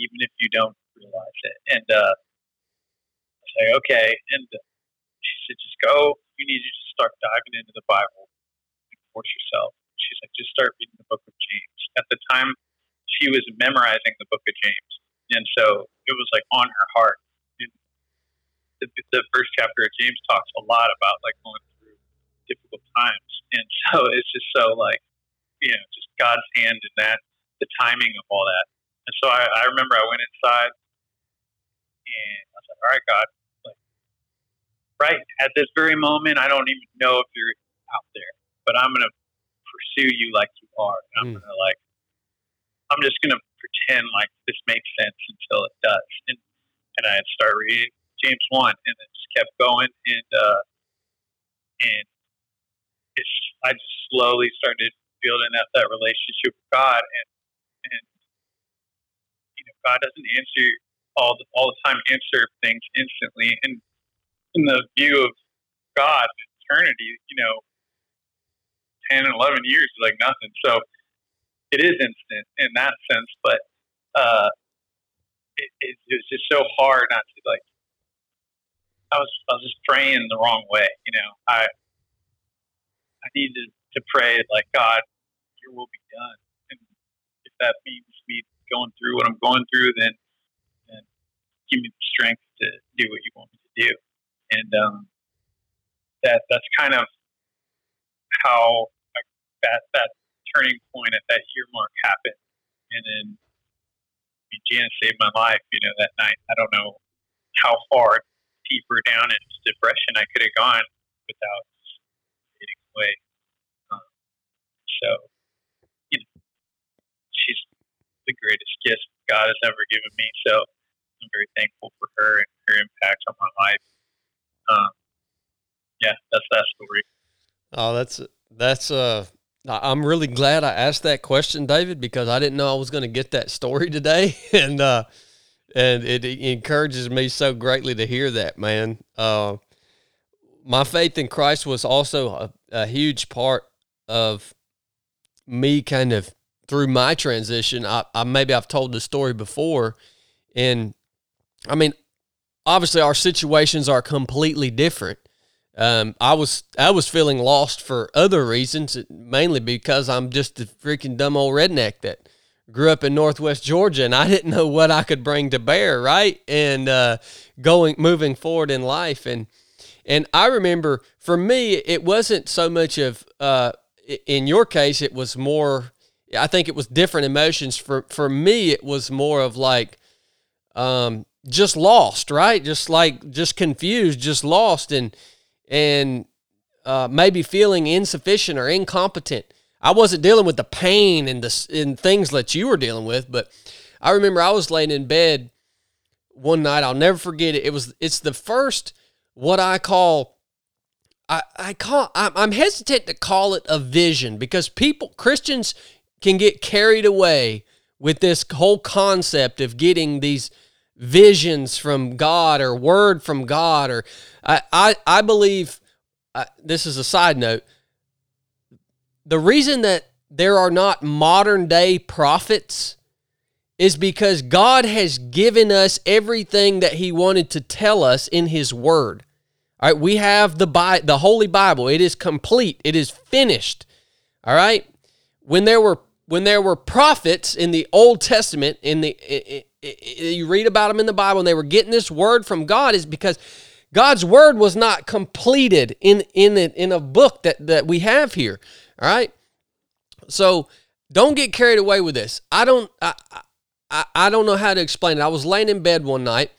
S2: Even if you don't realize it. And uh, I like, okay. And she said, just go. You need to just start diving into the Bible and force yourself. She's like, just start reading the book of James. At the time, she was memorizing the book of James. And so it was like on her heart. And the, the first chapter of James talks a lot about like going through difficult times. And so it's just so like, you know, just God's hand in that, the timing of all that. And so I, I remember I went inside and I was like, all right, God, like, right at this very moment, I don't even know if you're out there, but I'm going to pursue you like you are. And I'm mm. going to like, I'm just going to pretend like this makes sense until it does. And, and I start reading James 1 and it just kept going. And, uh, and it's, I just slowly started building up that relationship with God and, and, you know, God doesn't answer all the, all the time answer things instantly. And in the view of God, eternity, you know, 10 and 11 years is like nothing. So it is instant in that sense, but uh, it, it, it was just so hard not to like. I was I was just praying the wrong way, you know. I I needed to pray like God, Your will be done, and if that means me going through what I'm going through, then, then give me the strength to do what you want me to do. And um, that that's kind of how that that turning point at that year mark happened. And then I mean, Janet saved my life. You know, that night. I don't know how far deeper down into depression I could have gone without fading away. Um, so, you know, she's the greatest gift God has ever given me. So I'm very thankful for her and her impact on my life. Um, yeah, that's that story.
S1: Oh, that's that's uh I'm really glad I asked that question, David, because I didn't know I was going to get that story today, and uh, and it, it, encourages me so greatly to hear that, man. Uh, my faith in Christ was also a, a huge part of me, kind of through my transition. I, I maybe I've told the story before, and I mean, obviously our situations are completely different um, I was I was feeling lost for other reasons, mainly because I'm just a freaking dumb old redneck that grew up in Northwest Georgia, and I didn't know what I could bring to bear, right? And uh, going moving forward in life, and and I remember for me, it wasn't so much of uh, in your case, it was more. I think it was different emotions. For for me, it was more of like, um, just lost, right? Just like just confused, just lost, and and uh, maybe feeling insufficient or incompetent. I wasn't dealing with the pain and the and things that you were dealing with, but I remember I was laying in bed one night. I'll never forget it. It was it's the first what I call I I call I'm hesitant to call it a vision because people Christians can get carried away with this whole concept of getting these visions from God or word from God or I I, I believe uh, this is a side note. The reason that there are not modern day prophets is because God has given us everything that he wanted to tell us in his word. All right, we have the Bi- the Holy Bible. It is complete. It is finished. All right? When there were when there were prophets in the Old Testament in the you read about them in the Bible and they were getting this word from God is because God's word was not completed in in a, in a book that that we have here. All right, so don't get carried away with this. I don't I, I, I don't know how to explain it. I was laying in bed one night,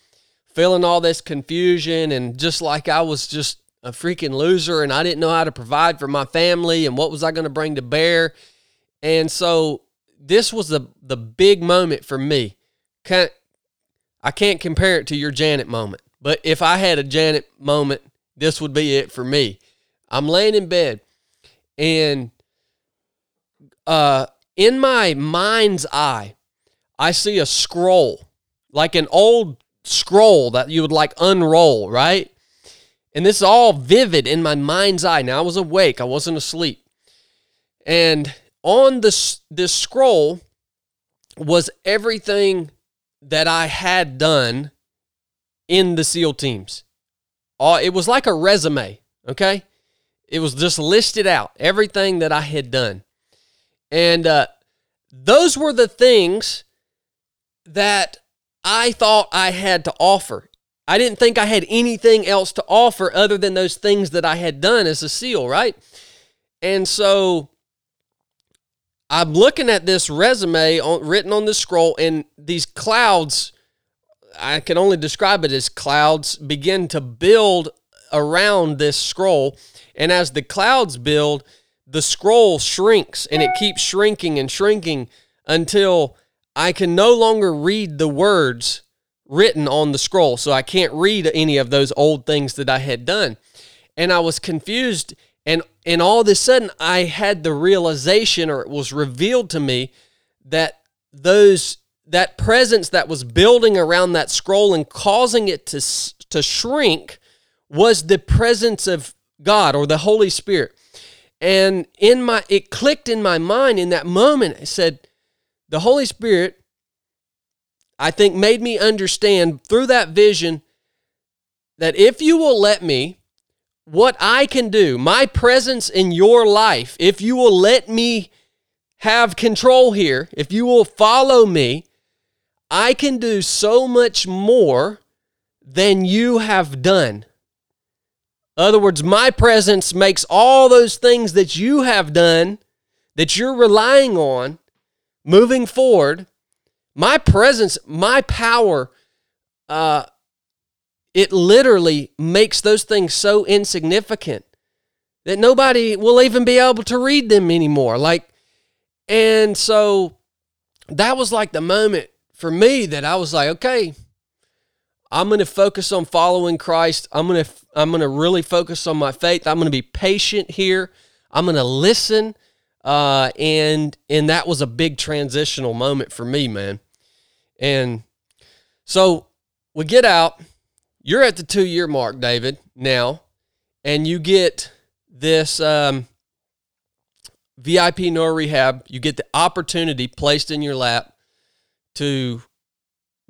S1: feeling all this confusion and just like I was just a freaking loser and I didn't know how to provide for my family and what was I going to bring to bear. And so this was the the big moment for me can't I can't compare it to your Janet moment. But if I had a Janet moment, this would be it for me. I'm laying in bed and uh in my mind's eye, I see a scroll, like an old scroll that you would like unroll, right? And this is all vivid in my mind's eye. Now I was awake, I wasn't asleep. And on this this scroll was everything that I had done in the SEAL teams. Uh, it was like a resume, okay? It was just listed out, everything that I had done. And uh, those were the things that I thought I had to offer. I didn't think I had anything else to offer other than those things that I had done as a SEAL, right? And so I'm looking at this resume on, written on the scroll, and these clouds, I can only describe it as clouds, begin to build around this scroll. And as the clouds build, the scroll shrinks and it keeps shrinking and shrinking until I can no longer read the words written on the scroll. So I can't read any of those old things that I had done. And I was confused and and all of a sudden I had the realization or it was revealed to me that those that presence that was building around that scroll and causing it to to shrink was the presence of God or the Holy Spirit. And in my it clicked in my mind in that moment. I said, the Holy Spirit, I think, made me understand through that vision that if you will let me what I can do, my presence in your life, if you will let me have control here, if you will follow me, I can do so much more than you have done. Other words, my presence makes all those things that you have done, that you're relying on, moving forward. My presence, my power, uh, it literally makes those things so insignificant that nobody will even be able to read them anymore. Like, and so that was like the moment for me that I was like, okay, I'm going to focus on following Christ. I'm going to I'm going to really focus on my faith. I'm going to be patient here. I'm going to listen. Uh, and and that was a big transitional moment for me, man. And so we get out. You're at the two year mark, David, now, and you get this um, VIP neuro rehab. You get the opportunity placed in your lap to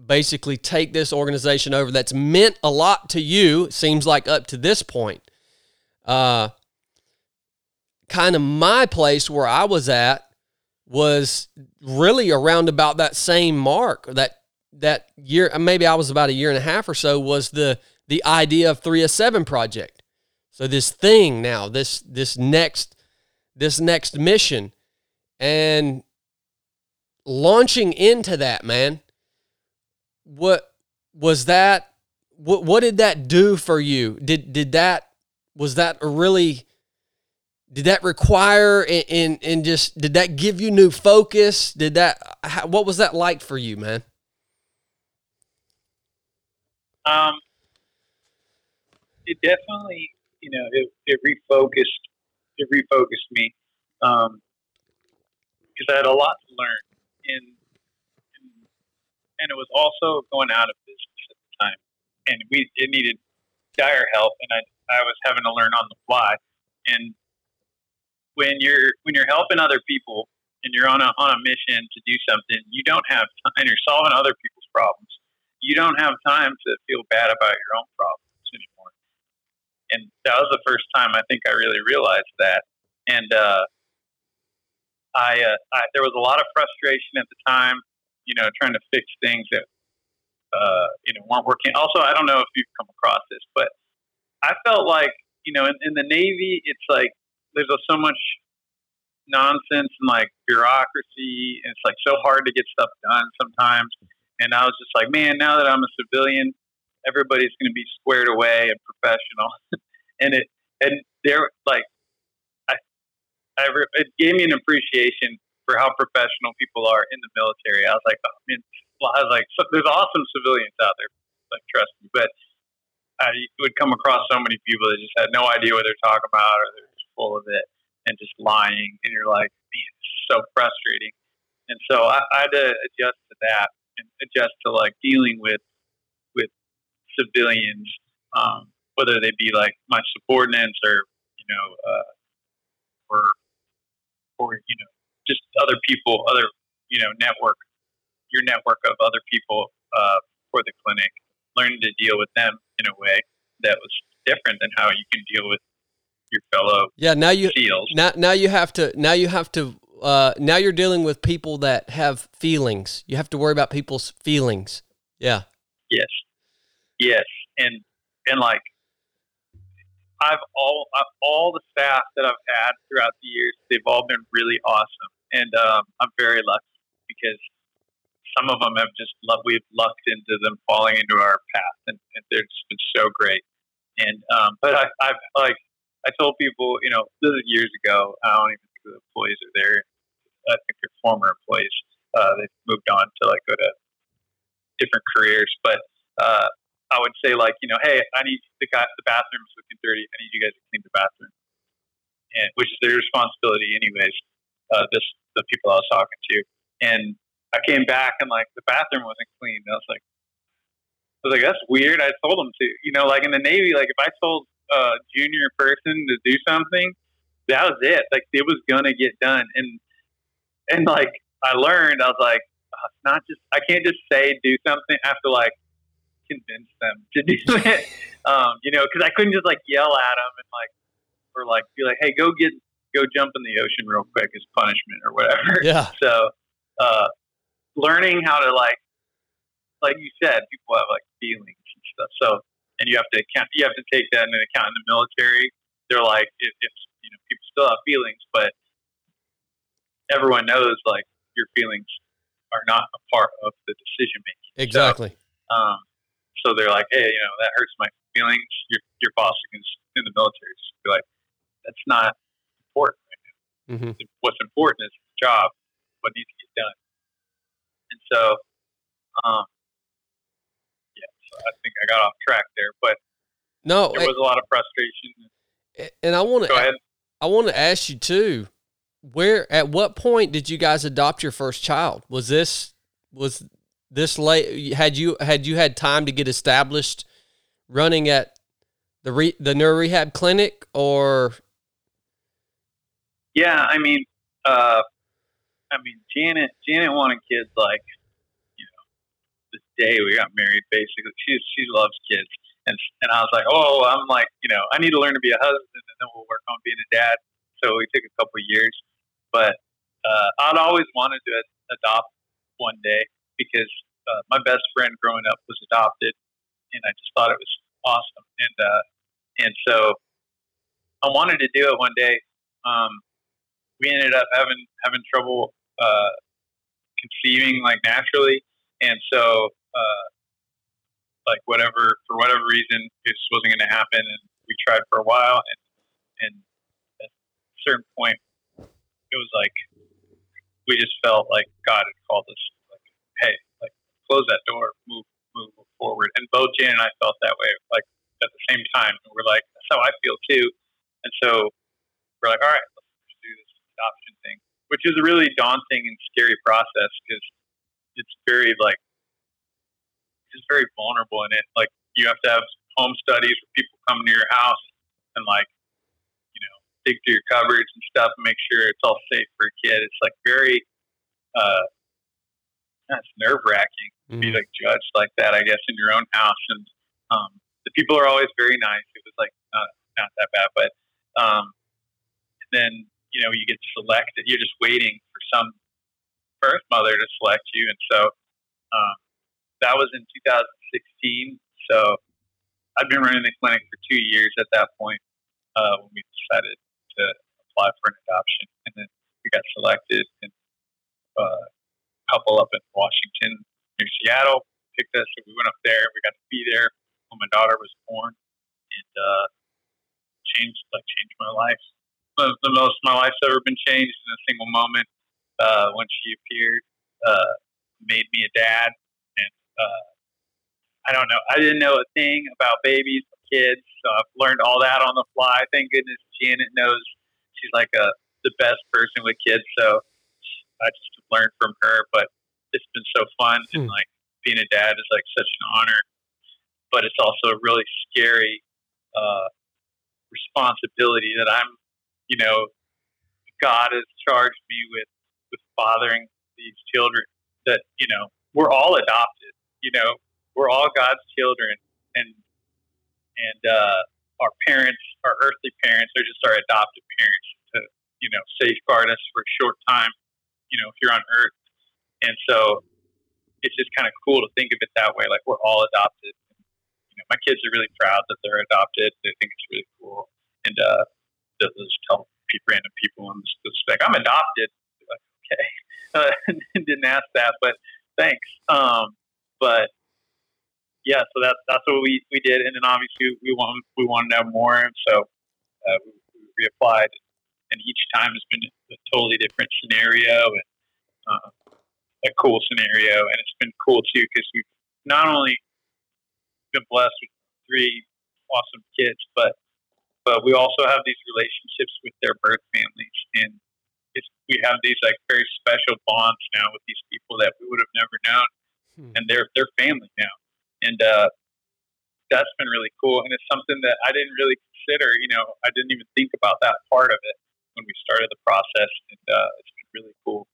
S1: basically take this organization over that's meant a lot to you, seems like up to this point. Uh, kind of my place where I was at was really around about that same mark that that year uh, maybe I was about a year and a half or so was the the idea of 3 of 7 project. So this thing now, this this next this next mission and launching into that, man what was that what what did that do for you? Did did that was that really did that require and and just did that give you new focus? Did that what was that like for you man
S2: um it definitely you know it, it refocused it refocused me um because i had a lot to learn and and it was also going out of business at the time, and we it needed dire help, and I I was having to learn on the fly, and when you're when you're helping other people and you're on a on a mission to do something, you don't have time, and you're solving other people's problems. You don't have time to feel bad about your own problems anymore. And that was the first time I think I really realized that. And uh, I, uh, I there was a lot of frustration at the time you know, trying to fix things that, uh, you know, weren't working. Also, I don't know if you've come across this, but I felt like, you know, in, in the Navy, it's like there's so much nonsense and like bureaucracy, and it's like so hard to get stuff done sometimes. And I was just like, man, now that I'm a civilian, everybody's going to be squared away and professional. and it, and they're like, I, I, re, it gave me an appreciation for how professional people are in the military. I was like, oh, well, I was like, so, there's awesome civilians out there, like trust me, but I would come across so many people that just had no idea what they're talking about, or they're just full of it and just lying, and you're like, man, it's so frustrating. And so I, I had to adjust to that and adjust to like dealing with with civilians, um, whether they be like my subordinates or you know, uh, or or you know just other people, other you know network, your network of other people uh, for the clinic, learning to deal with them in a way that was different than how you can deal with your fellow.
S1: Yeah, now you
S2: SEALs.
S1: now now you have to now you have to uh, now you're dealing with people that have feelings. You have to worry about people's feelings. Yeah.
S2: Yes. Yes, and and like I've all I've, all the staff that I've had throughout the years, they've all been really awesome and um, I'm very lucky because some of them have just we've lucked into them falling into our path, and, and they've just been so great. And um, but I, I've like I told people, you know, this is years ago. I don't even the employees are there. I think they're former employees. Uh, they've moved on to like go to different careers, but uh, I would say like, you know, hey, I need the guy, the bathroom's looking dirty. I need you guys to clean the bathroom, and which is their responsibility anyways uh, this the people I was talking to, and I came back and like the bathroom wasn't clean. I was like, I was like, that's weird. I told them to, you know, like in the Navy, like if I told a junior person to do something, that was it. Like it was gonna get done, and and like I learned, I was like, oh, it's not just I can't just say do something. I have to like convince them to do it. Um, you know, because I couldn't just like yell at them and like or like be like, hey, go get go jump in the ocean real quick as punishment or whatever.
S1: Yeah.
S2: So, uh, learning how to like like you said, people have like feelings and stuff. So, and you have to account, you have to take that into account in the military. They're like, it, it's you know, people still have feelings, but everyone knows like your feelings are not a part of the decision making.
S1: Exactly.
S2: So, um, so they're like, hey, you know, that hurts my feelings. Your your boss is in the military. Just be like, that's not important. Right
S1: Mm-hmm.
S2: What's important is the job, what needs to get done. And so, um, yeah, so I think I got off track there, but
S1: No,
S2: there was a lot of frustration.
S1: and I want
S2: Go
S1: to
S2: ahead.
S1: I want to ask you too. Where at what point did you guys adopt your first child? Was this was this late? Had you had you had time to get established running at the re, the neuro rehab clinic or
S2: Yeah, I mean, uh, I mean, Janet, Janet wanted kids like, you know, the day we got married. Basically, she she loves kids, and and I was like, oh, I'm like, you know, I need to learn to be a husband, and then we'll work on being a dad. So we took a couple years, but uh, I'd always wanted to adopt one day because uh, my best friend growing up was adopted, and I just thought it was awesome, and uh, and so I wanted to do it one day. Um, we ended up having having trouble uh, conceiving like naturally, and so uh, like whatever for whatever reason it just wasn't going to happen, and we tried for a while, and and at a certain point it was like we just felt like God had called us, like hey, like close that door, move move forward, and both Jan and I felt that way, like at the same time, and we're like that's how I feel too, and so we're like all right let's do this adoption thing, which is a really daunting and scary process because it's very like it's very vulnerable in it. Like you have to have home studies where people come to your house and like dig through your cupboards and stuff and make sure it's all safe for a kid. It's like very uh, it's nerve wracking to be like judged like that. I guess in your own house and um, the people are always very nice. It was like not not that bad, but um, then you know you get selected. You're just waiting for some birth mother to select you, and so um, that was in 2016. So I've been running the clinic for two years at that point uh, when we decided to apply for an adoption, and then we got selected, and uh, a couple up in Washington near Seattle picked us, and we went up there. We got to be there when my daughter was born, and uh, changed like changed my life the, the most my life's ever been changed in a single moment uh, when she appeared. Uh, made me a dad, and uh, I don't know. I didn't know a thing about babies kids, so I've learned all that on the fly. Thank goodness Janet knows. She's like a the best person with kids, so I just learned from her. But it's been so fun, and hmm. like being a dad is like such an honor. But it's also a really scary uh, responsibility that I'm you know, God has charged me with with fathering these children. That you know, we're all adopted. You know, we're all God's children, and and uh, our parents, our earthly parents, they're just our adopted parents to you know safeguard us for a short time. You know, here on Earth, and so it's just kind of cool to think of it that way. Like we're all adopted. You know, my kids are really proud that they're adopted. They think it's really cool, and uh, they'll just tell people, random people on the spec, I'm adopted. Like, okay. Uh, didn't ask that, but thanks. Um, but yeah, so that's, that's what we, we did. And then obviously we want, we wanted to have more. And so, uh, we, we reapplied and each time has been a totally different scenario and, uh, a cool scenario. And it's been cool too, because we've not only been blessed with three awesome kids, but but we also have these relationships with their birth families and it's, we have these like very special bonds now with these people that we would have never known
S1: Hmm.
S2: and they're they're family now and uh, that's been really cool and it's something that I didn't really consider you know I didn't even think about that part of it when we started the process and uh, it's been really cool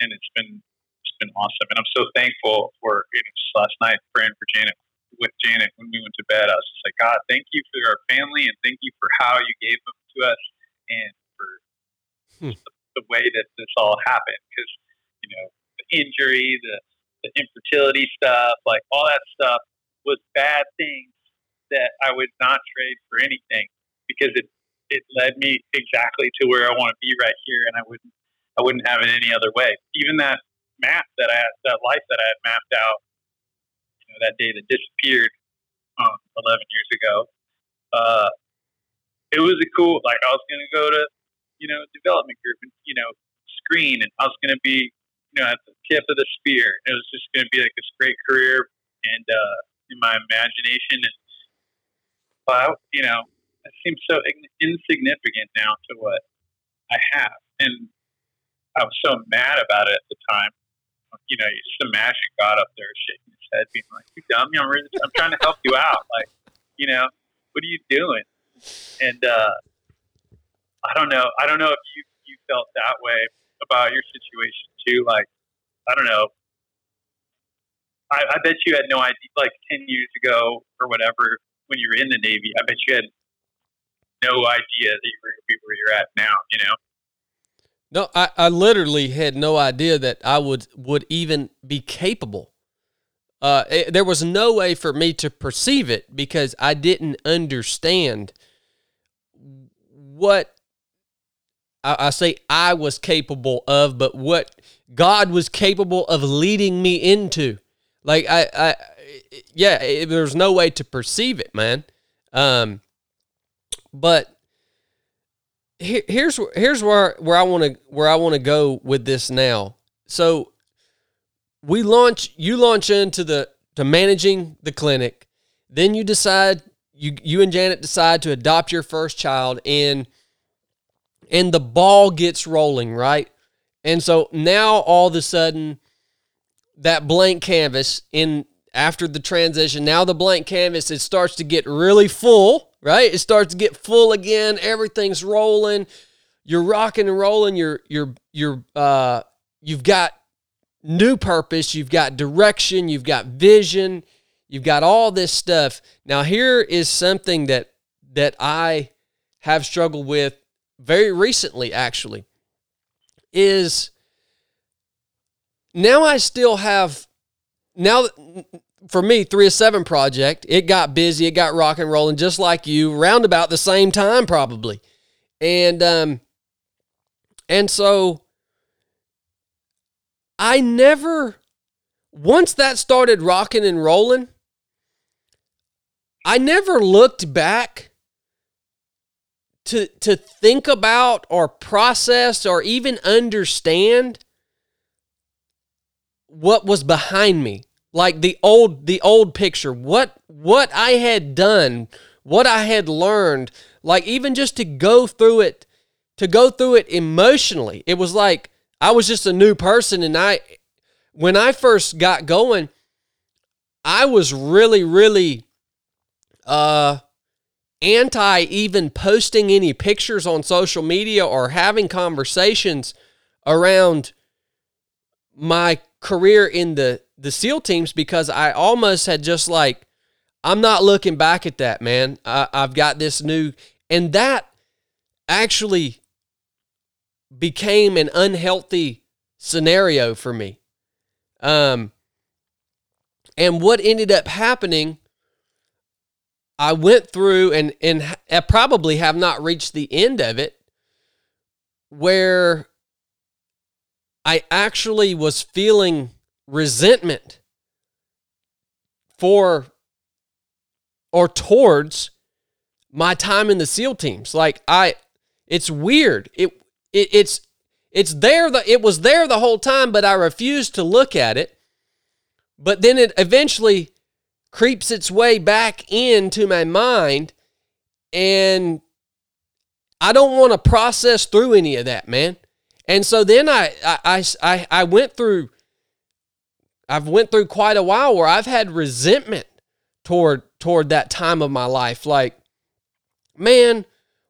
S2: and it's been it's been awesome and I'm so thankful for you know, just last night praying for Janet with Janet when we went to bed. I was just like, God, thank you for our family and thank you for how you gave them to us and for
S1: Hmm.
S2: the, the way that this all happened. Because, you know, the injury, the, the infertility stuff, like all that stuff was bad things that I would not trade for anything because it it led me exactly to where I want to be right here, and I wouldn't I wouldn't have it any other way. Even that map that I had, that life that I had mapped out, you know, that day that disappeared um, 11 years ago. Uh, it was a cool. Like I was going to go to you know development group and you know screen, and I was going to be know at the tip of the spear. It was just going to be like this great career, and uh, in my imagination, and but you know it seems so insignificant now to what I have. And I was so mad about it at the time. You know, just imagine God up there shaking his head, being like, "You dumb! I'm, I'm trying to help you out. Like, you know, what are you doing?" And uh, I don't know. I don't know if you you felt that way about your situation too. Like, I don't know. I, I bet you had no idea. Like ten years ago or whatever, when you were in the Navy, I bet you had no idea that you were going to be where you're at now. You know.
S1: No, I, I literally had no idea that I would would even be capable. Uh, it, there was no way for me to perceive it because I didn't understand what I, I say I was capable of, but what God was capable of leading me into. Like I, I yeah, it, there's no way to perceive it, man. Um, but here, here's here's where where I want to where I want to go with this now. So we launch you launch into the to managing the clinic. Then you decide you you and Janet decide to adopt your first child and and the ball gets rolling, right? And so now all of a sudden that blank canvas in after the transition, now the blank canvas it starts to get really full right? It starts to get full again. Everything's rolling. You're rocking and rolling. You're you're you're uh you've got new purpose, you've got direction, you've got vision, you've got all this stuff. Now here is something that that I have struggled with very recently actually is now I still have now for me, 307 project, it got busy, it got rock and rolling just like you, around about the same time probably. And um and so I never once that started rocking and rolling, I never looked back to to think about or process or even understand what was behind me. Like the old the old picture. What what i had done what i had learned like even just to go through it to go through it emotionally. It was like i was just a new person and i when i first got going i was really really uh anti even posting any pictures on social media or having conversations around my career in the the SEAL teams because I almost had just like, I'm not looking back at that, man. I, I've got this new, and that actually became an unhealthy scenario for me. Um, and what ended up happening, I went through and and I probably have not reached the end of it, where I actually was feeling resentment for or towards my time in the SEAL teams. Like I it's weird. It, it it's it's there the it was there the whole time, but I refused to look at it. But then it eventually creeps its way back into my mind and I don't want to process through any of that, man. And so then I I I I went through I've went through quite a while where I've had resentment toward toward that time of my life. Like, man,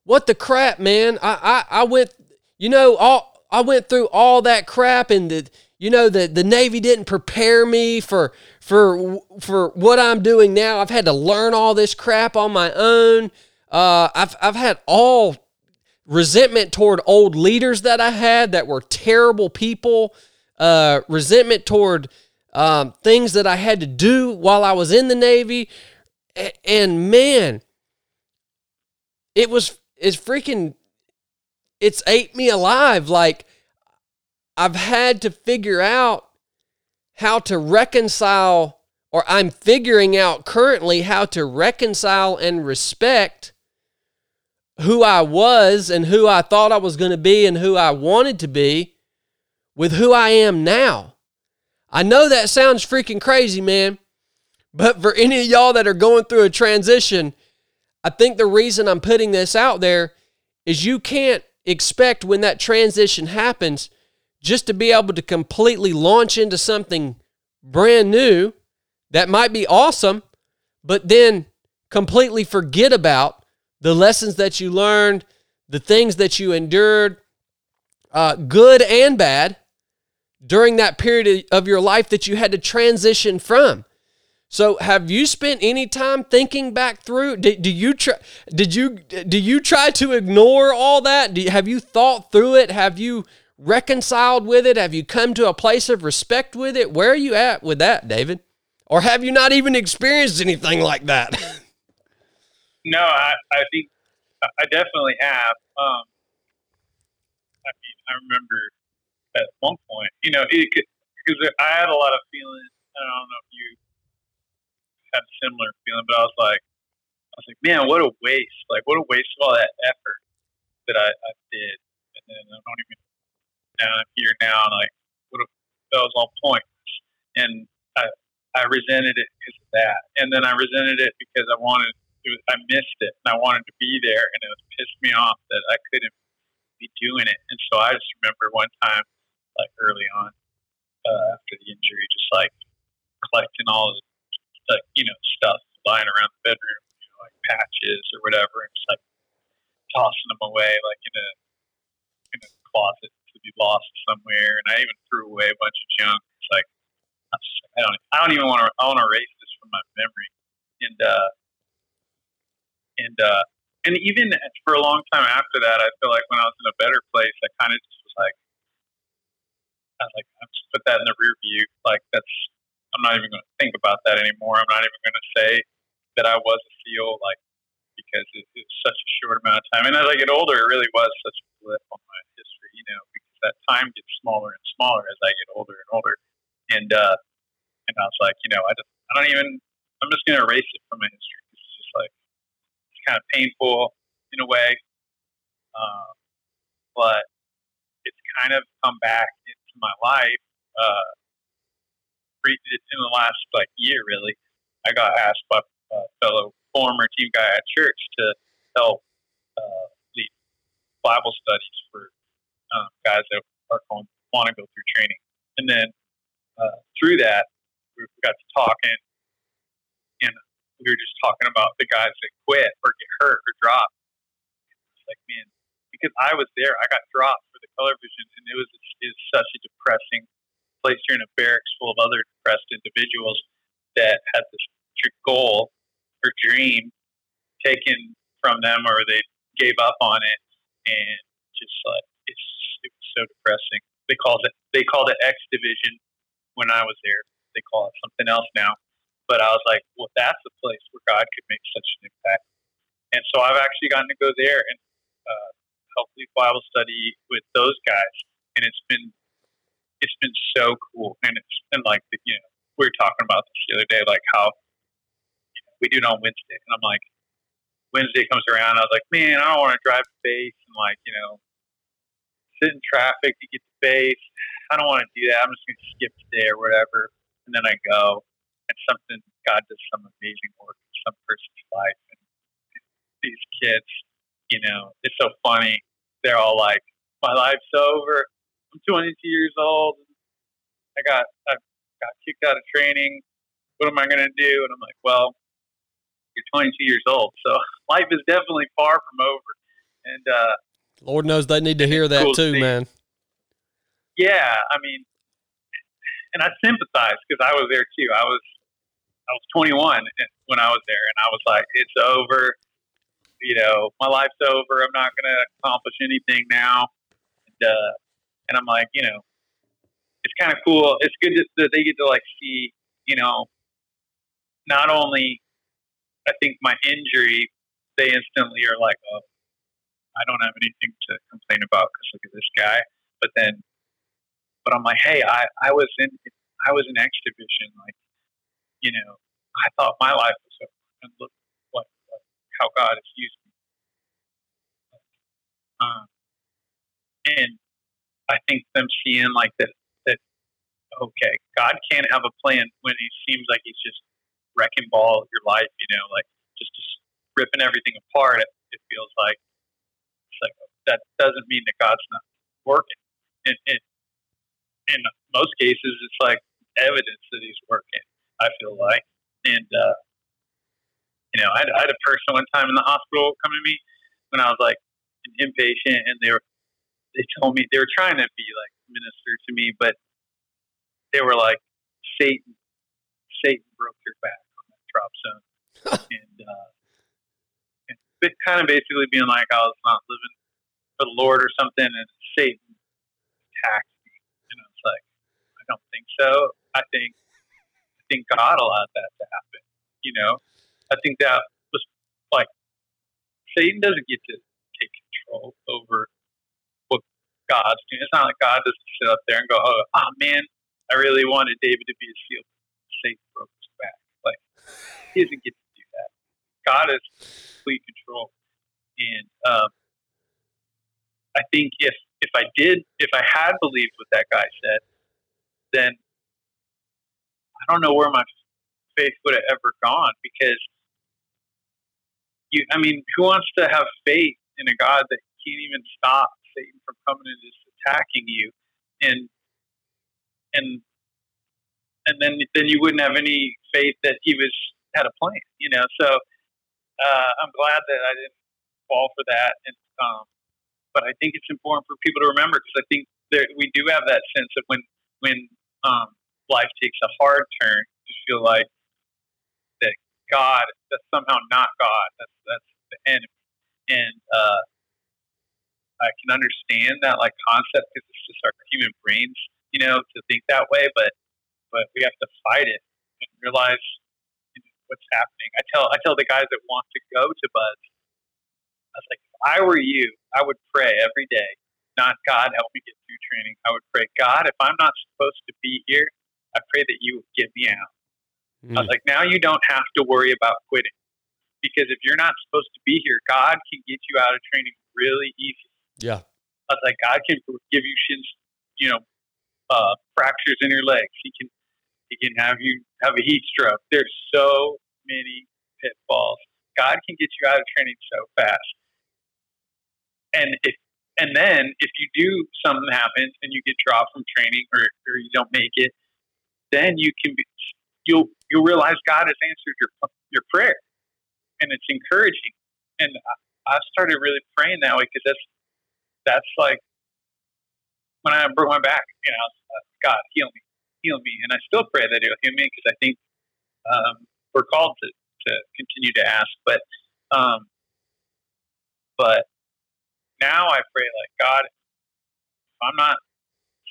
S1: what the crap, man? I I, I went, you know, all I went through all that crap and the you know the the Navy didn't prepare me for for for what I'm doing now. I've had to learn all this crap on my own. Uh, I've I've had all resentment toward old leaders that I had that were terrible people. Uh, resentment toward um, things that I had to do while I was in the Navy. And man, it was it's freaking it's ate me alive. Like I've had to figure out how to reconcile, or I'm figuring out currently how to reconcile and respect who I was and who I thought I was going to be and who I wanted to be with who I am now. I know that sounds freaking crazy, man, but for any of y'all that are going through a transition, I think the reason I'm putting this out there is you can't expect when that transition happens just to be able to completely launch into something brand new that might be awesome, but then completely forget about the lessons that you learned, the things that you endured, uh, good and bad, during that period of your life that you had to transition from. So, have you spent any time thinking back through? Do you try? Did you do you try to ignore all that? Have you thought through it? Have you reconciled with it? Have you come to a place of respect with it? Where are you at with that, David? Or have you not even experienced anything like that?
S2: no, I, I think I definitely have. Um, I mean, I remember at one point, you know, because I had a lot of feelings. I don't know if you had a similar feeling, but I was like, I was like, man, what a waste! Like, what a waste of all that effort that I, I did, and then I don't even. I'm here now, and like, what a, that was all pointless, and I I resented it because of that, and then I resented it because I wanted, it was, I missed it, and I wanted to be there, and it was pissed me off that I couldn't be doing it, and so I just remember one time, like early on, uh, after the injury, just like collecting all the like you know stuff lying around the bedroom, you know, like patches or whatever, and just like tossing them away like in a in a closet be lost somewhere. And I even threw away a bunch of junk. It's like I don't I don't even want to I want to erase this from my memory. And uh, and uh, and even for a long time after that, I feel like when I was in a better place, I kind of just was like, I was like, I'm just put that in the rear view. Like that's I'm not even going to think about that anymore. I'm not even going to say that I was a SEAL, like because it, it's such a short amount of time. And as I get older, it really was such a blip on my history, you know, because that time gets smaller and smaller as I get older and older. And uh, and I was like, you know, I just I don't even I'm just to erase it from my history. It's just like it's kind of painful in a way, um, but it's kind of come back into my life. Uh, in the last like year, really, I got asked by a fellow former team guy at church to help uh, lead Bible studies for guys that are going want to go through training. And then uh, through that, we got to talking, and we were just talking about the guys that quit or get hurt or drop. It's like, man, because I was there, I got dropped for the color vision, and it was it was such a depressing place you're in a barracks full of other depressed individuals that had this goal or dream taken from them or they gave up on it and just like it's it was so depressing. They called it they called it X division when I was there. They call it something else now. But I was like, well, that's a place where God could make such an impact. And so I've actually gotten to go there and uh, help lead Bible study with those guys, and it's been it's been so cool. And it's been like, you know, we were talking about this the other day, like how you know, we do it on Wednesday. And I'm like, Wednesday comes around, I was like, man, I don't want to drive to base and like, you know, sit in traffic to get to base. I don't want to do that. I'm just going to skip today or whatever. And then I go and something, God does some amazing work in some person's life. And these kids, you know, it's so funny. They're all like, my life's over. I'm 22 years old. I got I got kicked out of training. What am I going to do? And I'm like, well, you're 22 years old, so life is definitely far from over. And uh,
S1: Lord knows they need to hear that cool too, to man.
S2: Yeah, I mean, and I sympathize because I was there too. I was I was 21 when I was there, and I was like, it's over. You know, my life's over. I'm not going to accomplish anything now. And, uh, and I'm like, you know, it's kind of cool. It's good that they get to like see, you know, not only I think my injury, they instantly are like, oh, I don't have anything to complain about because look at this guy. But then, but I'm like, hey, I, I was in I was in X division, like, you know, I thought my life was over, and look what, what how God has used me. Um, and I think them seeing like that that okay, God can't have a plan when He seems like He's just wrecking ball your life, you know, like just, just ripping everything apart. It, it feels like it's like that doesn't mean that God's not working. And, and in most cases, it's like evidence that He's working. I feel like, and uh, you know, I had, I had a person one time in the hospital come to me when I was like an inpatient, and they were they told me they were trying to be like minister to me, but they were like Satan Satan broke your back on that drop zone, and uh, kind of basically being like oh, I was not living for the Lord or something, and Satan attacked me, and I was like, I don't think so. I think I think God allowed that to happen. You know, I think that was like Satan doesn't get to take control over what God's doing. It's not like God doesn't sit up there and go, "Oh, oh man, I really wanted David to be a seal Satan broke his back. Like he doesn't get to God has complete control. And um, I think if if I did, if I had believed what that guy said, then I don't know where my faith would have ever gone because you. I mean, who wants to have faith in a God that can't even stop Satan from coming and just attacking you? And and and then then you wouldn't have any faith that he was had a plan, you know. So uh, I'm glad that I didn't fall for that, and um, but I think it's important for people to remember because I think there, we do have that sense of when when um, life takes a hard turn, to feel like that God that's somehow not God. That's that's the enemy, and uh, I can understand that like concept because it's just our human brains, you know, to think that way, but but we have to fight it and realize what's happening. I tell I tell the guys that want to go to BUD/S, I was like, if I were you, I would pray every day. Not God help me get through training. I would pray, God, if I'm not supposed to be here, I pray that you will get me out. Mm. I was like, now you don't have to worry about quitting. Because if you're not supposed to be here, God can get you out of training really easy.
S1: Yeah.
S2: I was like, God can give you shins, you know, uh, fractures in your legs. He can he can have you have a heat stroke. There's so many pitfalls. God can get you out of training so fast. And if and then if you do something happens and you get dropped from training or, or you don't make it, then you can be you'll you'll realize God has answered your your prayer, and it's encouraging. And I, I started really praying that way because that's that's like when I broke my back, you know, uh, God heal me, heal me. And I still pray that He'll heal me because I think um, we're called to, to continue to ask. But um, but now I pray like God, if I'm not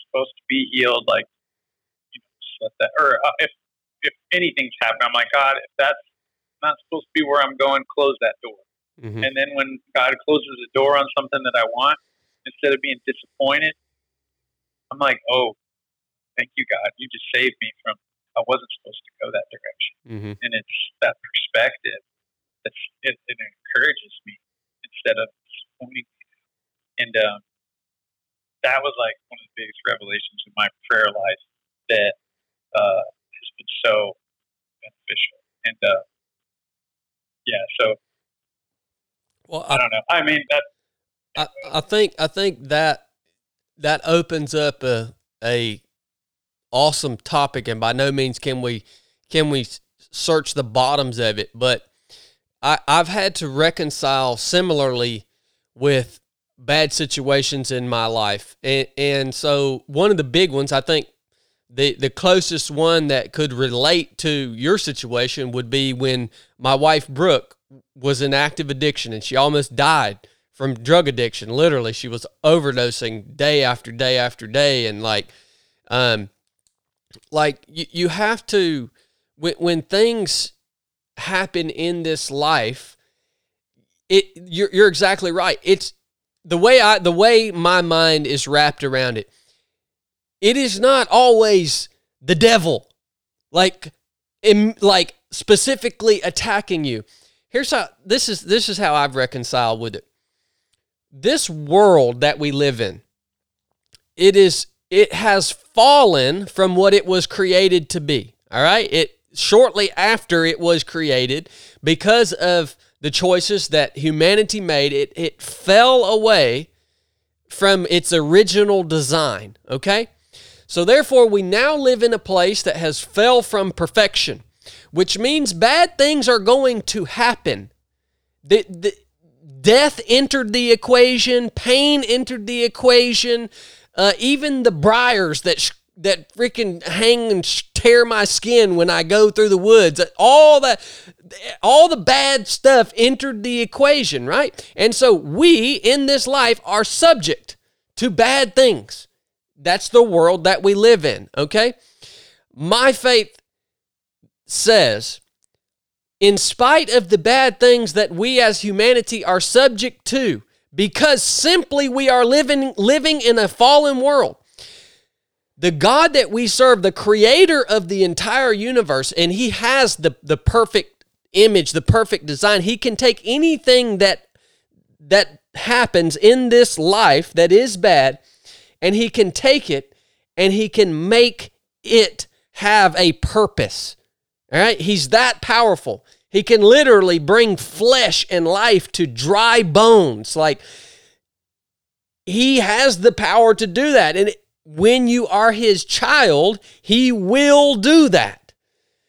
S2: supposed to be healed, like you know, just let that. Or uh, if if anything's happened, I'm like God, if that's not supposed to be where I'm going, close that door. Mm-hmm. And then when God closes the door on something that I want, instead of being disappointed, I'm like, oh, thank you, God. You just saved me from, I wasn't supposed to go that direction. Mm-hmm. And it's that perspective that's, it, it encourages me instead of disappointing me. And um, that was like one of the biggest revelations in my prayer life that uh, has been so beneficial. And uh, yeah, so well, I, I, don't know. I mean, that.
S1: I, I think I think that that opens up a a awesome topic, and by no means can we can we search the bottoms of it, but I, I've had to reconcile similarly with bad situations in my life, and and so one of the big ones I think the the closest one that could relate to your situation would be when my wife Brooke was in active addiction and she almost died from drug addiction. Literally, she was overdosing day after day after day, and like, um, like you, you have to when, when things happen in this life it you're, you're exactly right. It's the way i the way my mind is wrapped around it it is not always the devil like in, like specifically attacking you. Here's how this is this is how i've reconciled with it. This world that we live in it is it has fallen from what it was created to be all right? It shortly after it was created because of the choices that humanity made it it fell away from its original design okay? So therefore we now live in a place that has fell from perfection which means bad things are going to happen. The, the death entered the equation pain entered the equation uh, even the briars that sh- that freaking hang and tear my skin when I go through the woods. All that, all the bad stuff entered the equation, right? And so we in this life are subject to bad things. That's the world that we live in, okay? My faith says, in spite of the bad things that we as humanity are subject to, because simply we are living living in a fallen world the God that we serve, the creator of the entire universe, and he has the, the perfect image, the perfect design. He can take anything that that happens in this life that is bad, and he can take it and he can make it have a purpose. All right? He's that powerful. He can literally bring flesh and life to dry bones. Like he has the power to do that. And when you are his child, he will do that.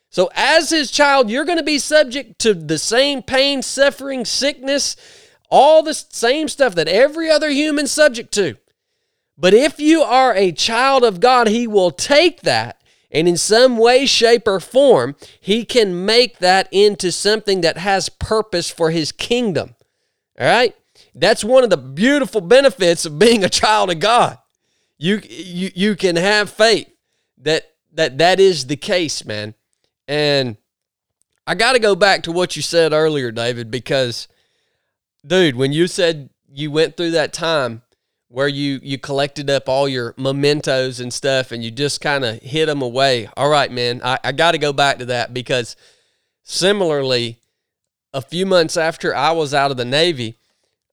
S1: So, as his child, you're going to be subject to the same pain, suffering, sickness, all the same stuff that every other human subject to. But if you are a child of God, he will take that and in some way, shape, or form, he can make that into something that has purpose for his kingdom. All right? That's one of the beautiful benefits of being a child of God you you you can have faith that that that is the case, man. And I got to go back to what you said earlier, David, because dude, when you said you went through that time where you you collected up all your mementos and stuff and you just kind of hid them away. All right, man, I, I got to go back to that because similarly, a few months after I was out of the Navy,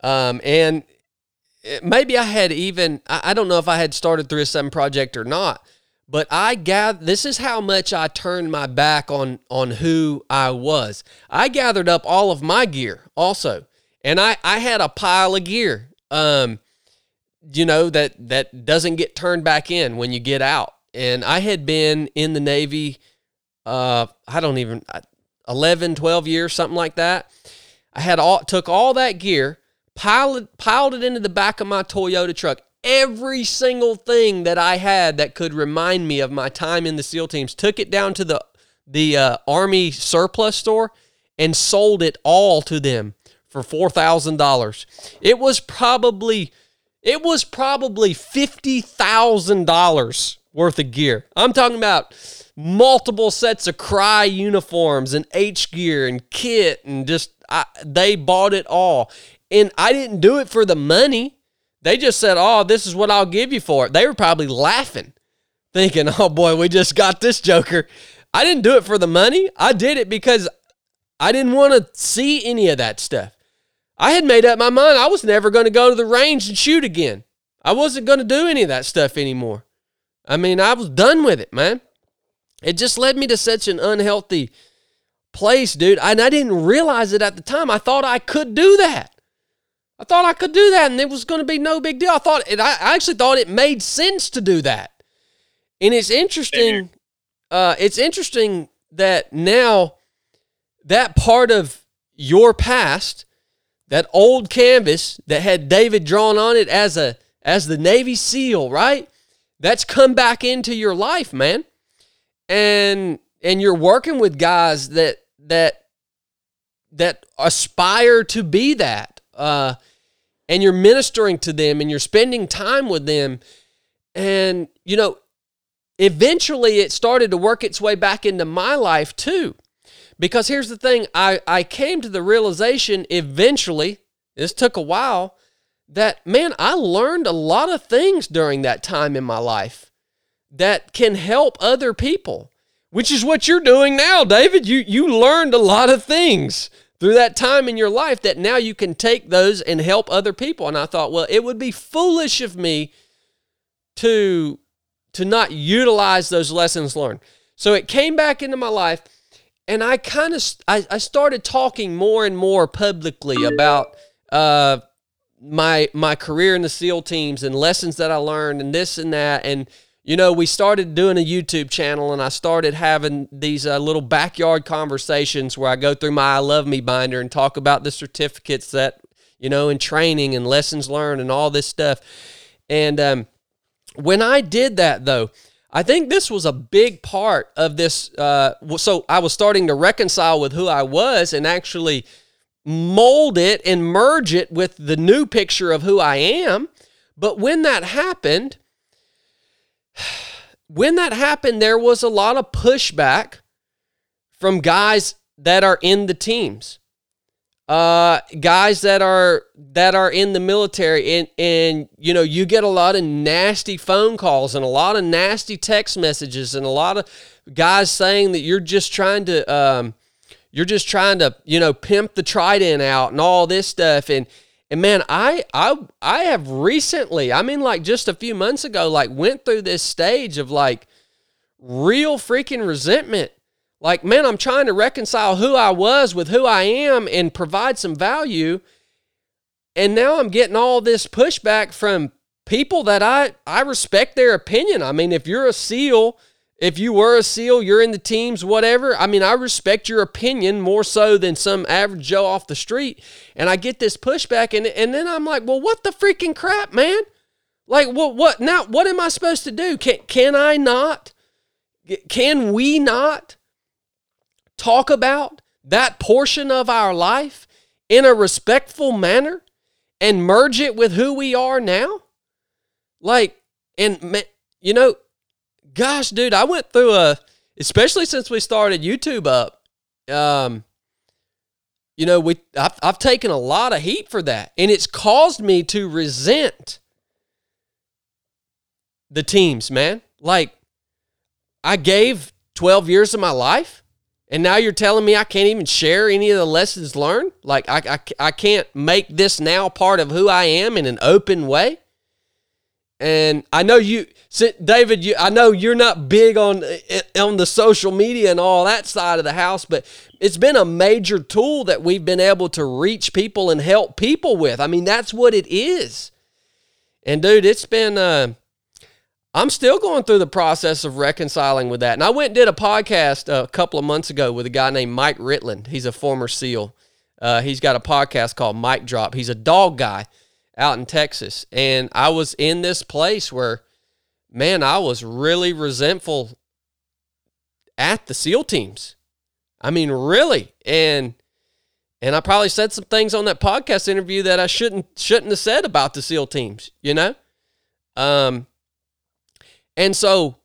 S1: um, and maybe I had even I I, don't know if I had started 307 project or not, but I gather this is how much I turned my back on on who I was. I gathered up all of my gear also, and I I had a pile of gear. Um, you know that that doesn't get turned back in when you get out. And I had been in the Navy, uh, I don't even 11, 12 years, something like that. I had all took all that gear piled, piled it into the back of my Toyota truck. Every single thing that I had that could remind me of my time in the SEAL teams, took it down to the the uh, Army surplus store and sold it all to them for four thousand dollars. It was probably it was probably fifty thousand dollars worth of gear. I'm talking about multiple sets of Crye uniforms and H gear and kit and just I, they bought it all. And I didn't do it for the money. They just said, Oh, this is what I'll give you for it. They were probably laughing, thinking, Oh boy, we just got this joker. I didn't do it for the money. I did it because I didn't want to see any of that stuff. I had made up my mind I was never going to go to the range and shoot again. I wasn't going to do any of that stuff anymore. I mean, I was done with it, man. It just led me to such an unhealthy place, dude. And I didn't realize it at the time. I thought I could do that. I thought I could do that and it was going to be no big deal. I thought it, I actually thought it made sense to do that. And it's interesting. Uh, it's interesting that now that part of your past, that old canvas that had David drawn on it as a as the Navy SEAL, right? That's come back into your life, man. And and you're working with guys that that that aspire to be that. Uh, and you're ministering to them and you're spending time with them. And, you know, eventually it started to work its way back into my life too. Because here's the thing I, I came to the realization eventually, this took a while, that man, I learned a lot of things during that time in my life that can help other people, which is what you're doing now, David. You, you learned a lot of things through that time in your life that now you can take those and help other people. And I thought, well, it would be foolish of me to to not utilize those lessons learned. So it came back into my life and I kind of I, I started talking more and more publicly about uh, my my career in the SEAL teams and lessons that I learned and this and that. And you know we started doing a YouTube channel and I started having these uh, little backyard conversations where I go through my I love me binder and talk about the certificates that you know and training and lessons learned and all this stuff. And um, when I did that, though, I think this was a big part of this. Uh, so I was starting to reconcile with who I was and actually mold it and merge it with the new picture of who I am. But when that happened, when that happened, there was a lot of pushback from guys that are in the teams uh, guys that are that are in the military and and you know you get a lot of nasty phone calls and a lot of nasty text messages and a lot of guys saying that you're just trying to um, you're just trying to you know pimp the trident out and all this stuff. And and man I I I have recently I mean like just a few months ago like went through this stage of like real freaking resentment like, man, I'm trying to reconcile who I was with who I am and provide some value. And now I'm getting all this pushback from people that I, I respect their opinion. I mean, if you're a SEAL, if you were a SEAL, you're in the teams, whatever. I mean, I respect your opinion more so than some average Joe off the street. And I get this pushback, and, and then I'm like, well, what the freaking crap, man? Like, what, what now? What am I supposed to do? Can, can I not? Can we not talk about that portion of our life in a respectful manner and merge it with who we are now? Like, and you know, gosh, dude, I went through a, especially since we started YouTube up. Um, you know, we I've, I've taken a lot of heat for that, and it's caused me to resent the teams, man. Like, I gave 12 years of my life and now you're telling me I can't even share any of the lessons learned? Like, I, I, I can't make this now part of who I am in an open way? And I know you, David. You, I know you're not big on eh, on the social media and all that side of the house, but it's been a major tool that we've been able to reach people and help people with. I mean, that's what it is. And dude, it's been uh, I'm still going through the process of reconciling with that. And I went and did a podcast a couple of months ago with a guy named Mike Ritland. He's a former SEAL. Uh, he's got a podcast called Mike Drop. He's a dog guy out in Texas. And I was in this place where, man, I was really resentful at the SEAL teams. I mean, really. And and I probably said some things on that podcast interview that I shouldn't shouldn't have said about the SEAL teams, you know? Um and so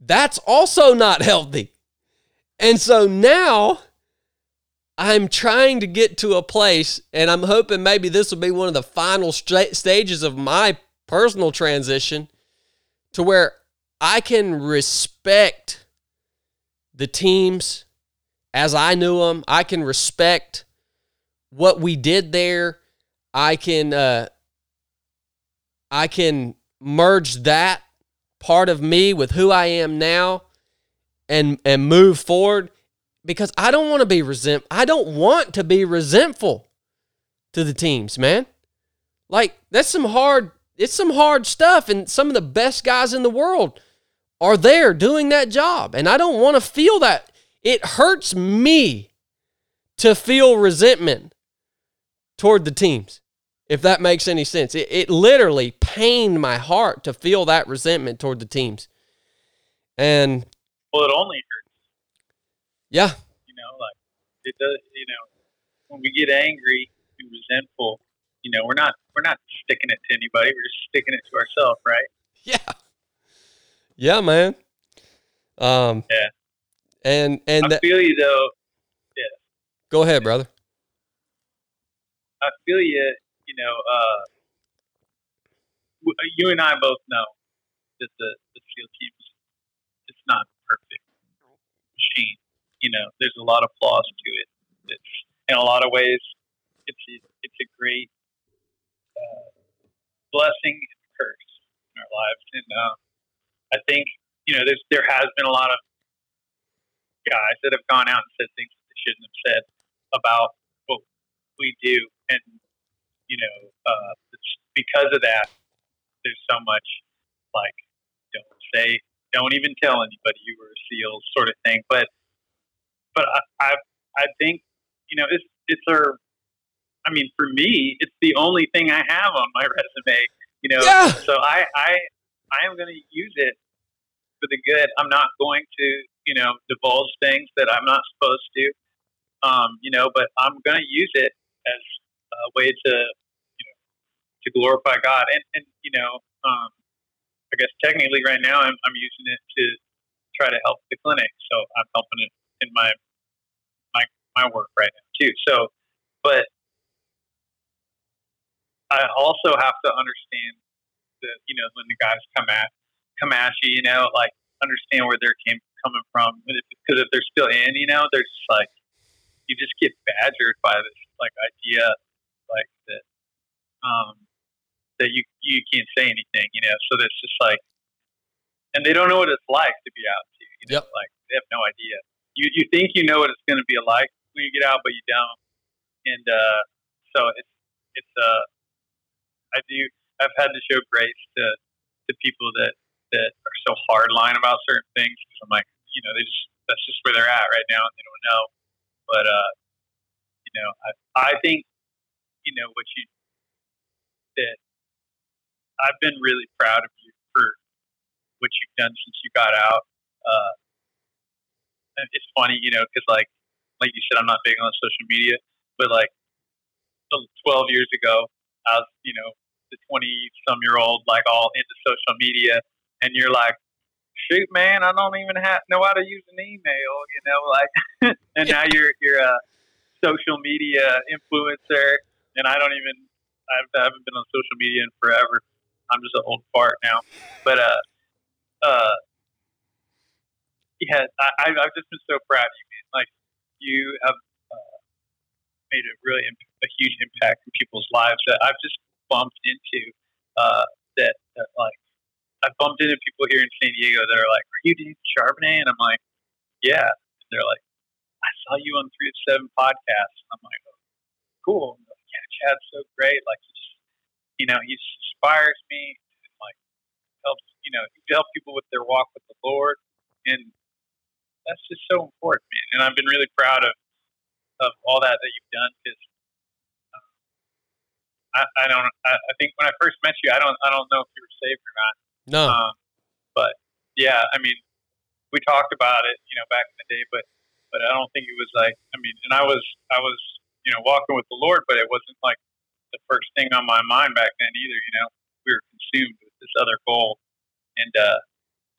S1: that's also not healthy. And so now I'm trying to get to a place, and I'm hoping maybe this will be one of the final st- stages of my personal transition to where I can respect the teams as I knew them. I can respect what we did there. I can uh, I can merge that part of me with who I am now and and move forward because I don't want to be resent I don't want to be resentful to the teams, man. Like that's some hard it's some hard stuff and some of the best guys in the world are there doing that job and I don't want to feel that it hurts me to feel resentment toward the teams if that makes any sense. It, it literally pained my heart to feel that resentment toward the teams. And
S2: well, it only hurts.
S1: Yeah.
S2: You know, like it does. You know, when we get angry and resentful, you know, we're not we're not sticking it to anybody. We're just sticking it to ourselves, right?
S1: Yeah. Yeah, man. Um,
S2: Yeah.
S1: And and
S2: I
S1: that,
S2: feel you though. Yeah.
S1: Go ahead, brother.
S2: I feel you. You know, uh, you and I both know that the the SEAL team is it's not a perfect machine. You know, there's a lot of flaws to it. It's in a lot of ways, it's a, it's a great uh, blessing and curse in our lives. And um, I think you know, there's there has been a lot of guys that have gone out and said things that they shouldn't have said about what we do, and you know, uh, because of that, there's so much like don't say, don't even tell anybody you were a SEAL sort of thing. But but I I, I think you know it's it's our I mean, for me, it's the only thing I have on my resume. You know,
S1: Yeah.
S2: so I I I am going to use it for the good. I'm not going to you know divulge things that I'm not supposed to. Um, you know, but I'm going to use it as a way to to glorify God and and you know um, I guess technically right now I'm I'm using it to try to help the clinic. So I'm helping it in my my my work right now too. So, but I also have to understand that you know when the guys come at come at you, you know, like understand where they're came coming from because if they're still in, you know, they're just like you just get badgered by this like idea like that um that you you can't say anything, you know. So that's just like and they don't know what it's like to be out too. You know,
S1: Yep.
S2: like they have no idea. You you think you know what it's going to be like when you get out, but you don't. And uh, so it's it's uh, I do. I've had to show grace to to people that that are so hardline about certain things. Cause I'm like, you know, they just that's just where they're at right now, and they don't know. But uh, you know, I I think you know what you that I've been really proud of you for what you've done since you got out. Uh, it's funny, you know, because like like you said, I'm not big on social media, but like 12 years ago, I was, you know, the 20 some year old, like all into social media, and you're like, shoot, man, I don't even have know how to use an email, you know, like, and now you're you're a social media influencer, and I don't even I've, I haven't been on social media in forever. I'm just an old fart now, but uh, uh, yeah, I, I- I've just been so proud of you, man. Like, you have uh, made a really a huge impact in people's lives that I've just bumped into. Uh, that, that like I've bumped into people here in San Diego that are like, "Are you Dave Charbonnet?" And I'm like, "Yeah." And they're like, "I saw you on Three of Seven podcast." I'm like, oh, "Cool." Like, yeah, Chad's so great. Like, he's, you know, he inspires me. And, like, helps you know, help people with their walk with the Lord, and that's just so important, man. And I've been really proud of of all that that you've done because I, I don't. I, I think when I first met you, I don't. I don't know if you were saved or not.
S1: No.
S2: Um, but yeah, I mean, we talked about it, you know, back in the day, but but I don't think it was like. I mean, and I was I was you know walking with the Lord, but it wasn't like the first thing on my mind back then either. You know, we were consumed with this other goal, and uh,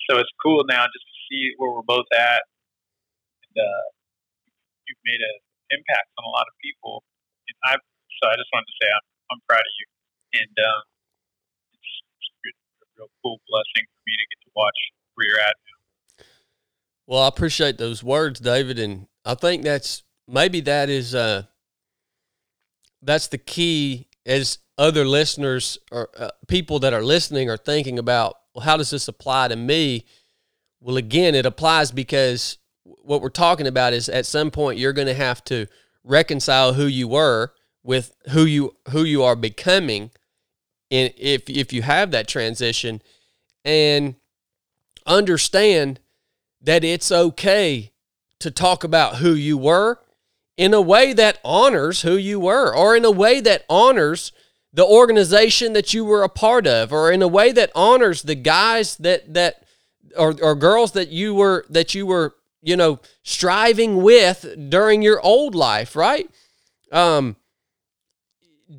S2: so it's cool now just to see where we're both at, and uh, you've made an impact on a lot of people, and I. So I just wanted to say I'm I'm proud of you, and um, it's, it's a real cool blessing for me to get to watch where you're at. Now.
S1: Well, I appreciate those words, David, and I think that's maybe that is uh that's the key as other listeners or uh, people that are listening are thinking about well, how does this apply to me? Well, again, it applies because what we're talking about is at some point you're going to have to reconcile who you were with who you who you are becoming, and if if you have that transition, and understand that it's okay to talk about who you were in a way that honors who you were or in a way that honors the organization that you were a part of or in a way that honors the guys that that or, or girls that you were that you were you know striving with during your old life right? Um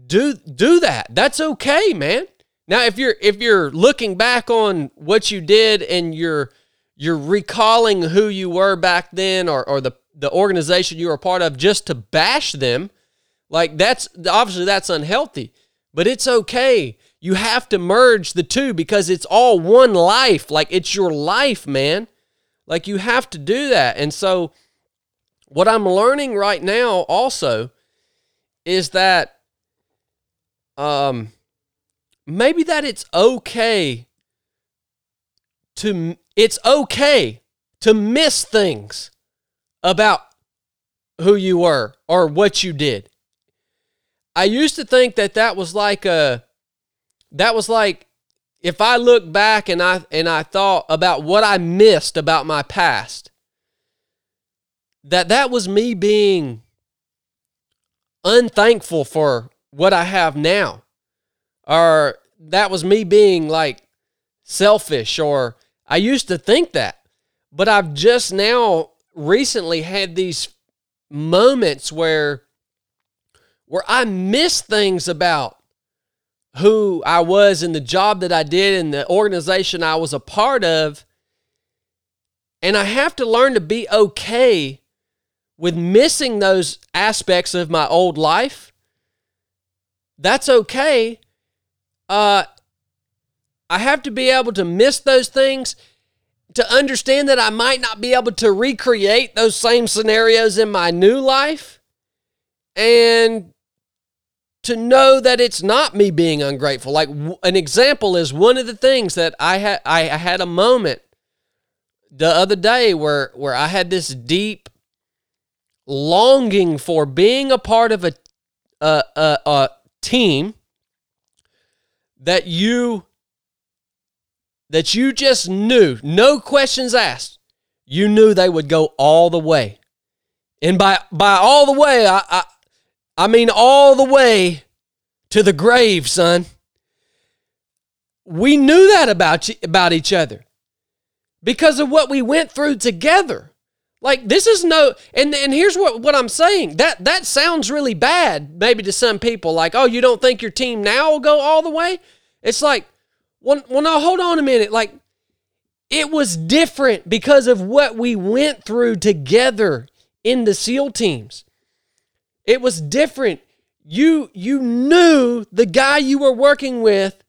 S1: do do that. That's okay man. Now if you're if you're looking back on what you did and you're you're recalling who you were back then or, or the, the organization you are a part of just to bash them. Like that's obviously that's unhealthy, but it's okay. You have to merge the two because it's all one life. Like it's your life, man. Like you have to do that. And so what I'm learning right now also is that um maybe that it's okay to it's okay to miss things about who you were or what you did. I used to think that that was like a that was like if I look back and I and I thought about what I missed about my past that that was me being unthankful for what I have now or that was me being like selfish or I used to think that. But I've just now recently had these moments where where I miss things about who I was and the job that I did and the organization I was a part of. And I have to learn to be okay with missing those aspects of my old life. That's okay. Uh, I have to be able to miss those things to understand that I might not be able to recreate those same scenarios in my new life and to know that it's not me being ungrateful. Like an example is one of the things that I had I had a moment the other day where where I had this deep longing for being a part of a a, a, a team that you that you just knew, no questions asked, you knew they would go all the way. And by by all the way, I I, I mean all the way to the grave, son. We knew that about you, about each other because of what we went through together. Like this is no and and here's what what I'm saying. That that sounds really bad maybe to some people like, "Oh, you don't think your team now will go all the way?" It's like well, well, now hold on a minute. Like, it was different because of what we went through together in the SEAL teams. It was different. You you knew the guy you were working with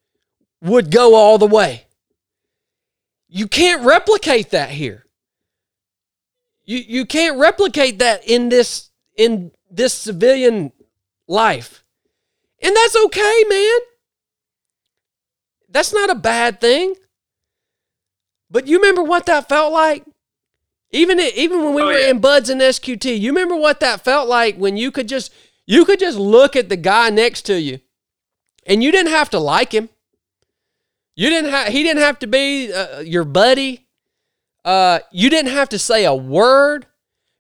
S1: would go all the way. You can't replicate that here. You you can't replicate that in this in this civilian life. And that's okay, man. That's not a bad thing. But you remember what that felt like? Even even when we oh, were yeah. in BUD/S and SQT, you remember what that felt like when you could just you could just look at the guy next to you, and you didn't have to like him. You didn't have he didn't have to be uh, your buddy. Uh, you didn't have to say a word.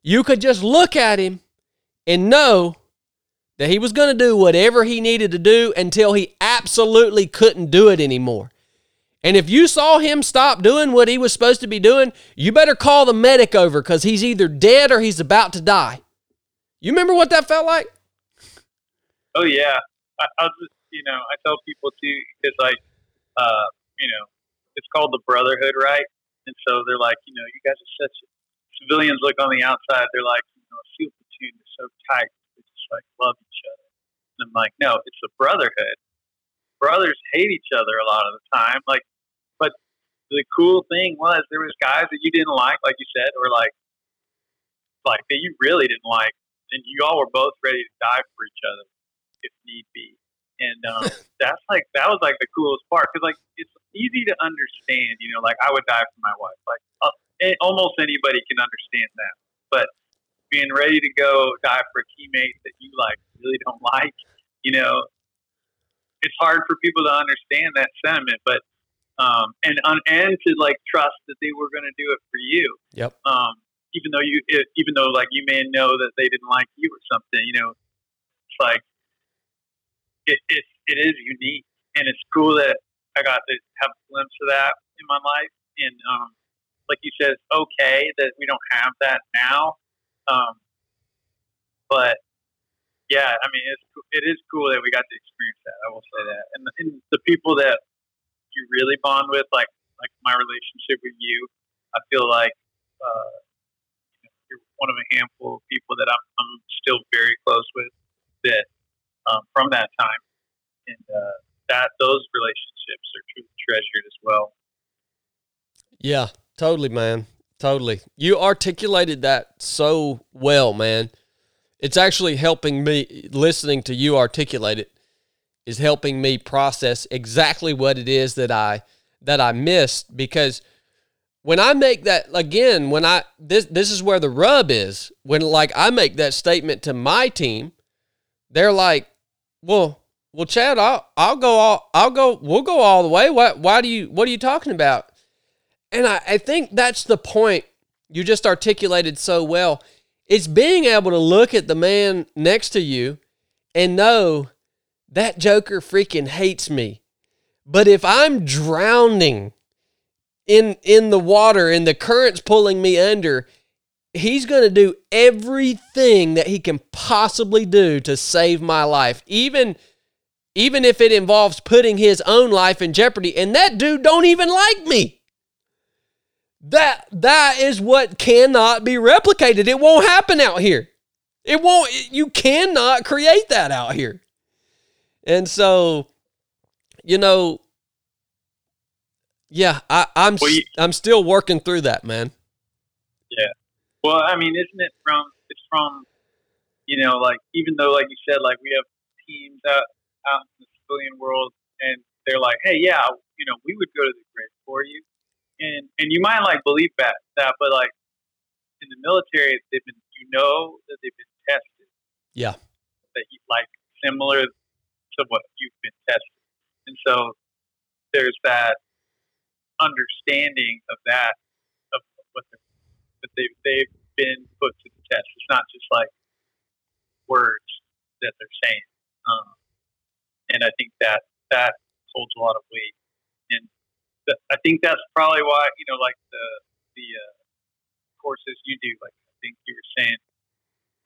S1: You could just look at him and know that he was going to do whatever he needed to do until he absolutely couldn't do it anymore. And if you saw him stop doing what he was supposed to be doing, you better call the medic over because he's either dead or he's about to die. You remember what that felt like?
S2: Oh yeah, I, I'll just you know I tell people too because like uh, you know it's called the brotherhood, right? And so they're like, you know, you guys are such civilians look on the outside, they're like, you know, a SEAL platoon is so tight, they just like love. And I'm like, no, it's a brotherhood brothers hate each other a lot of the time. Like, but the cool thing was there was guys that you didn't like, like you said, or like, like that you really didn't like, and you all were both ready to die for each other if need be. And um, that's like that was like the coolest part because like it's easy to understand. You know, like I would die for my wife. Like uh, almost anybody can understand that, but being ready to go die for a teammate that you like really don't like, you know, it's hard for people to understand that sentiment, but um, and and to like trust that they were going to do it for you.
S1: Yep.
S2: Um, even though you, even though like you may know that they didn't like you or something, you know, it's like it it, it is unique, and it's cool that I got to have a glimpse of that in my life. And um, like you said, it's okay that we don't have that now. Um, but yeah, I mean, it's it is cool that we got to experience that. I will say that, and the, and the people that you really bond with, like like my relationship with you, I feel like uh, you're one of a handful of people that I'm, I'm still very close with that um, from that time, and uh, that those relationships are truly treasured as well.
S1: Yeah, totally, man. Totally. You articulated that so well, man. It's actually helping me listening to you articulate it is helping me process exactly what it is that I that I missed because when I make that again, when I this this is where the rub is. When like I make that statement to my team, they're like, "Well, well, Chad, I'll I'll go all I'll go we'll go all the way. Why why do you what are you talking about?" And I, I think that's the point you just articulated so well. It's being able to look at the man next to you and know that joker freaking hates me. But if I'm drowning in in the water and the current's pulling me under, he's going to do everything that he can possibly do to save my life. Even even if it involves putting his own life in jeopardy and that dude don't even like me. That that is what cannot be replicated. It won't happen out here. It won't you cannot create that out here. And so you know yeah, I, I'm well, I'm still working through that, man.
S2: Yeah. Well, I mean, isn't it from it's from you know, like even though like you said, like we have teams out out in the civilian world and they're like, Hey, yeah, you know, we would go to the grave for you and and you might like believe that that, but like in the military, they've been you know that they've been tested.
S1: Yeah.
S2: That you like similar to what you've been tested, and so there's that understanding of that of what that they've they've been put to the test. It's not just like words that they're saying, um, and I think that that holds a lot of weight I think that's probably why you know, like the the uh, courses you do, like I think you were saying,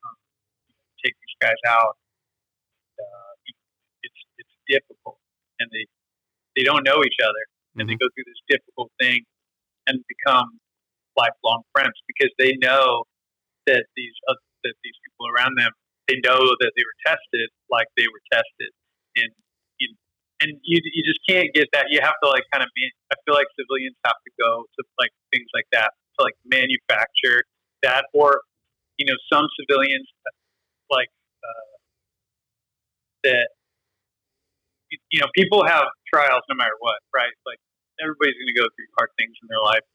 S2: um, take these guys out. Uh, it's it's difficult, and they they don't know each other, and mm-hmm. they go through this difficult thing, and become lifelong friends because they know that these uh, that these people around them they know that they were tested like they were tested, and and you you just can't get that. You have to like kind of be. I feel like civilians have to go to like things like that to like manufacture that, or you know, some civilians like uh, that. You know, people have trials no matter what, right? Like everybody's going to go through hard things in their life,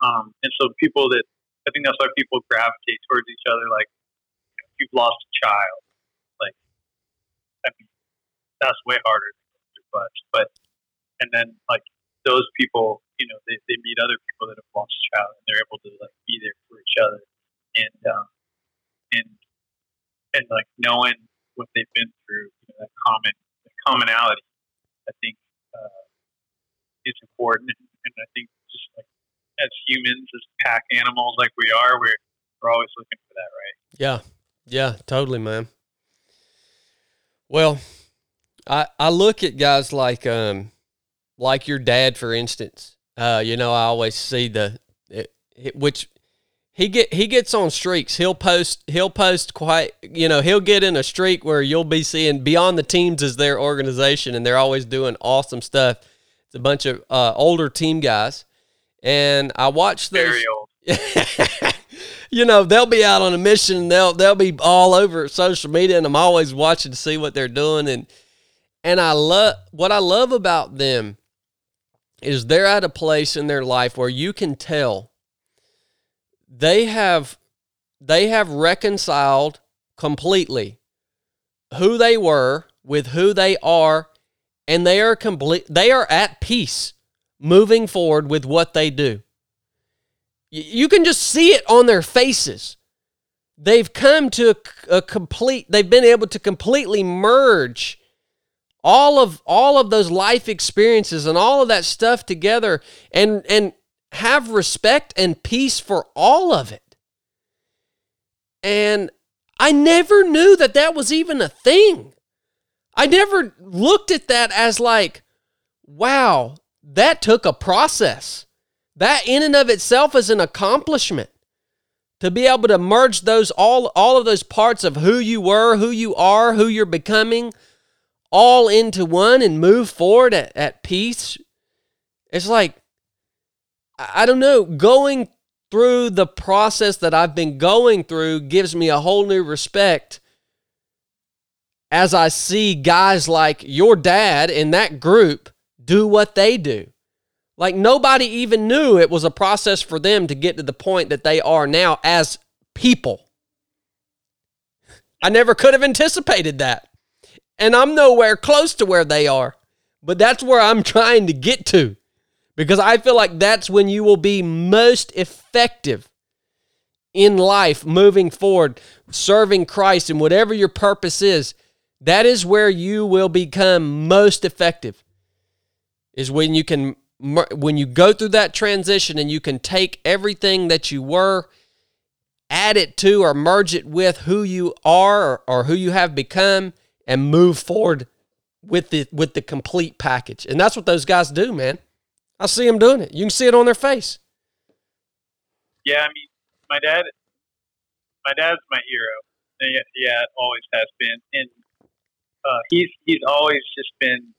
S2: um, and so people that I think that's why people gravitate towards each other. Like, you've lost a child, like I mean, that's way harder much. But and then like those people, you know, they, they meet other people that have lost a child and they're able to like be there for each other and um, and and like knowing what they've been through, you know, that common that commonality, I think uh, is important. And, and I think just like as humans, as pack animals like we are, we're we're always looking for that, right?
S1: Yeah, yeah, totally, man. Well, I, I look at guys like um like your dad for instance. Uh, you know, I always see the it, it, which he get he gets on streaks. He'll post he'll post quite you know he'll get in a streak where you'll be seeing beyond the teams is their organization, and they're always doing awesome stuff. It's a bunch of uh, older team guys, and I watch those.
S2: Very old.
S1: you know they'll be out on a mission. And they'll they'll be all over social media, and I'm always watching to see what they're doing and and I love what I love about them is they're at a place in their life where you can tell they have they have reconciled completely who they were with who they are and they are complete they are at peace moving forward with what they do. You can just see it on their faces. They've come to a, complete they've been able to completely merge all of all of those life experiences and all of that stuff together and and have respect and peace for all of it. And i never knew that that was even a thing. I never looked at that as like wow that took a process. That in and of itself is an accomplishment. To be able to merge those all all of those parts of who you were, who you are, who you're becoming, all into one and move forward at, at peace. It's like I don't know, going through the process that I've been going through gives me a whole new respect as I see guys like your dad in that group do what they do. Like nobody even knew it was a process for them to get to the point that they are now as people. I never could have anticipated that. And I'm nowhere close to where they are. But that's where I'm trying to get to because I feel like that's when you will be most effective in life moving forward, serving Christ and whatever your purpose is. That is where you will become most effective. Is when you can when you go through that transition and you can take everything that you were add it to or merge it with who you are or, or who you have become and move forward with the with the complete package. And that's what those guys do, man. I see them doing it. You can see it on their face.
S2: Yeah, I mean, my dad, my dad's my hero. Yeah, always has been, and uh, he's he's always just been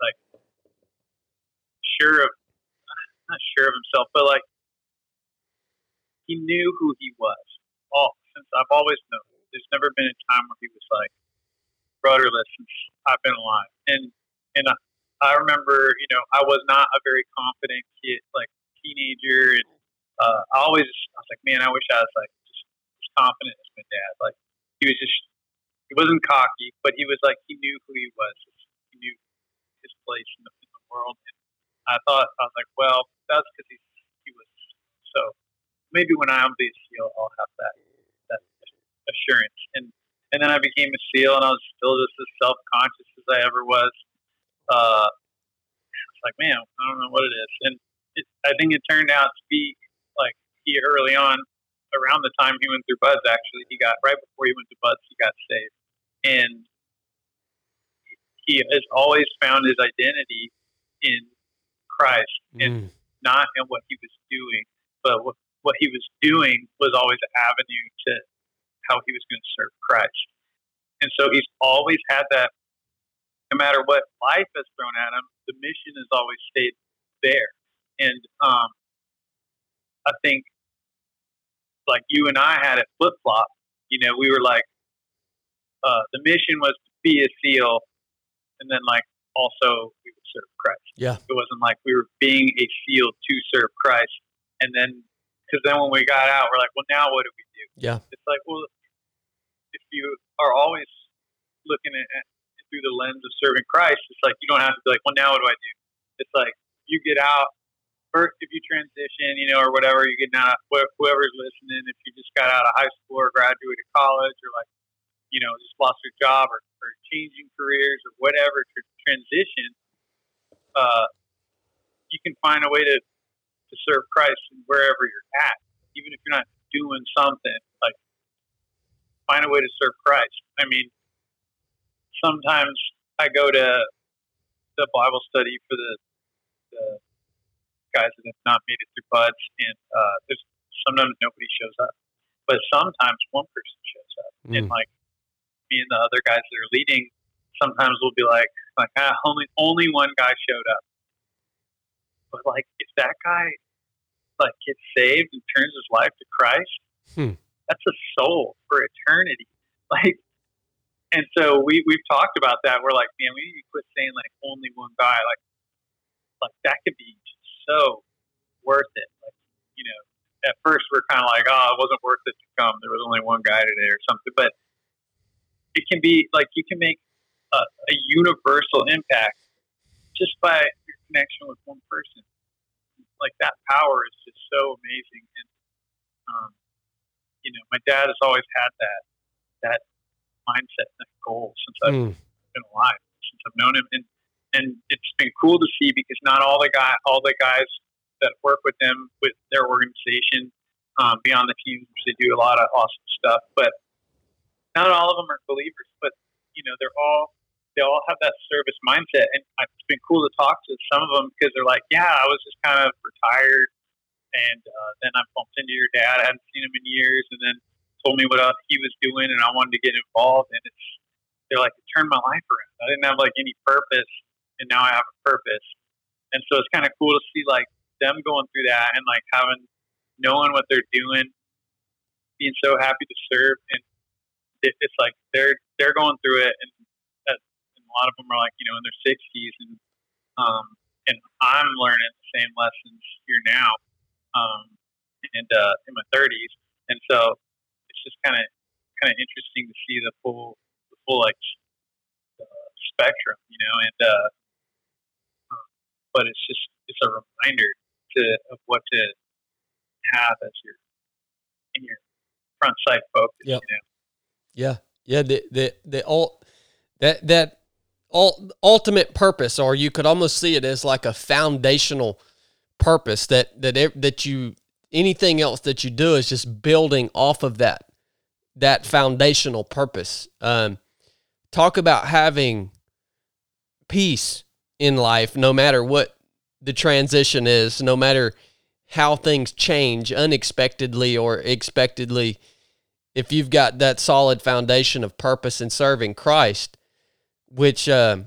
S2: like sure of not sure of himself, but like he knew who he was. All since I've always known. There's never been a time where he was like rudderless since I've been alive, and and I remember, you know, I was not a very confident kid, like teenager, and uh, I always, I was like, man, I wish I was like just as confident as my dad. Like he was just, he wasn't cocky, but he was like, he knew who he was. He knew his place in the, in the world. And I thought, I was like, well, that's because he he was. So maybe when I'm the SEAL, I'll have that assurance. And and then I became a SEAL, and I was still just as self conscious as I ever was uh, it's like, man, I don't know what it is. And it, I think it turned out to be like he early on, around the time he went through BUD/S, actually, he got right before he went to BUD/S, he got saved. And he has always found his identity in Christ and mm. not in what he was doing, but what, what he was doing was always an avenue to how he was going to serve Christ. And so he's always had that no matter what life has thrown at him, the mission has always stayed there. And um, I think, like you and I had it flip flop. You know, we were like, uh, the mission was to be a SEAL, and then like also we would serve Christ.
S1: Yeah,
S2: it wasn't like we were being a SEAL to serve Christ, and then because then when we got out, we're like, well, now what do we do?
S1: Yeah,
S2: it's like, well, if you are always looking at through the lens of serving Christ, it's like you don't have to be like, well, now what do I do? It's like you get out first if you transition, you know, or whatever, you get out. Whoever's listening, if you just got out of high school or graduated college, or like, you know, just lost your job or, or changing careers or whatever transition, uh, you can find a way to to serve Christ wherever you're at, even if you're not doing something. Like, find a way to serve Christ. I mean, sometimes I go to the Bible study for the, the guys that have not made it through BUD/S, and uh, there's sometimes nobody shows up, but sometimes one person shows up, mm. and like me and the other guys that are leading, sometimes we'll be like, like ah, only only one guy showed up, but like if that guy like gets saved and turns his life to Christ, hmm. that's a soul for eternity. Like and so we we've talked about that. We're like, man, we need to quit saying like only one guy. Like, like that could be so worth it. Like, you know, at first we're kind of like, oh, it wasn't worth it to come. There was only one guy today or something. But it can be like you can make a, a universal impact just by your connection with one person. Like that power is just so amazing. And um, you know, my dad has always had that that mindset and goal since I've mm. been alive, since I've known him. And and it's been cool to see because not all the guy, all the guys that work with them with their organization um, beyond the teams, they do a lot of awesome stuff. But not all of them are believers. But you know, they're all they all have that service mindset, and it's been cool to talk to some of them because they're like, "Yeah, I was just kind of retired, and uh, then I bumped into your dad. I hadn't seen him in years, and then told me what he was doing, and I wanted to get involved. And it's they're like, it turned my life around. I didn't have like any purpose, and now I have a purpose. And so it's kind of cool to see like them going through that and like having knowing what they're doing, being so happy to serve, and it, it's like they're they're going through it, and a lot of them are like you know in their sixties, and um, and I'm learning the same lessons here now, um, and uh, in my thirties, and so it's just kind of kind of interesting to see the full the full like uh, spectrum, you know, and uh, um, but it's just it's a reminder to of what to have as your in your front sight focus. Yep. You know?
S1: Yeah, yeah. The the the all that that ultimate purpose, or you could almost see it as like a foundational purpose that that that you anything else that you do is just building off of that that foundational purpose. Um, talk about having peace in life, no matter what the transition is, no matter how things change unexpectedly or expectedly. If you've got that solid foundation of purpose in serving Christ, which uh,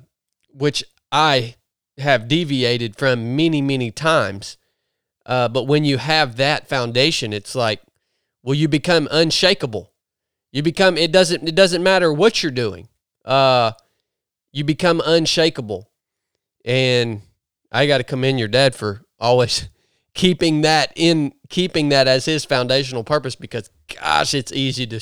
S1: which I have deviated from many many times, uh, but when you have that foundation, it's like, well, you become unshakable. You become it doesn't it doesn't matter what you're doing. Uh, you become unshakable, and I got to commend your dad for always keeping that in keeping that as his foundational purpose because gosh, it's easy to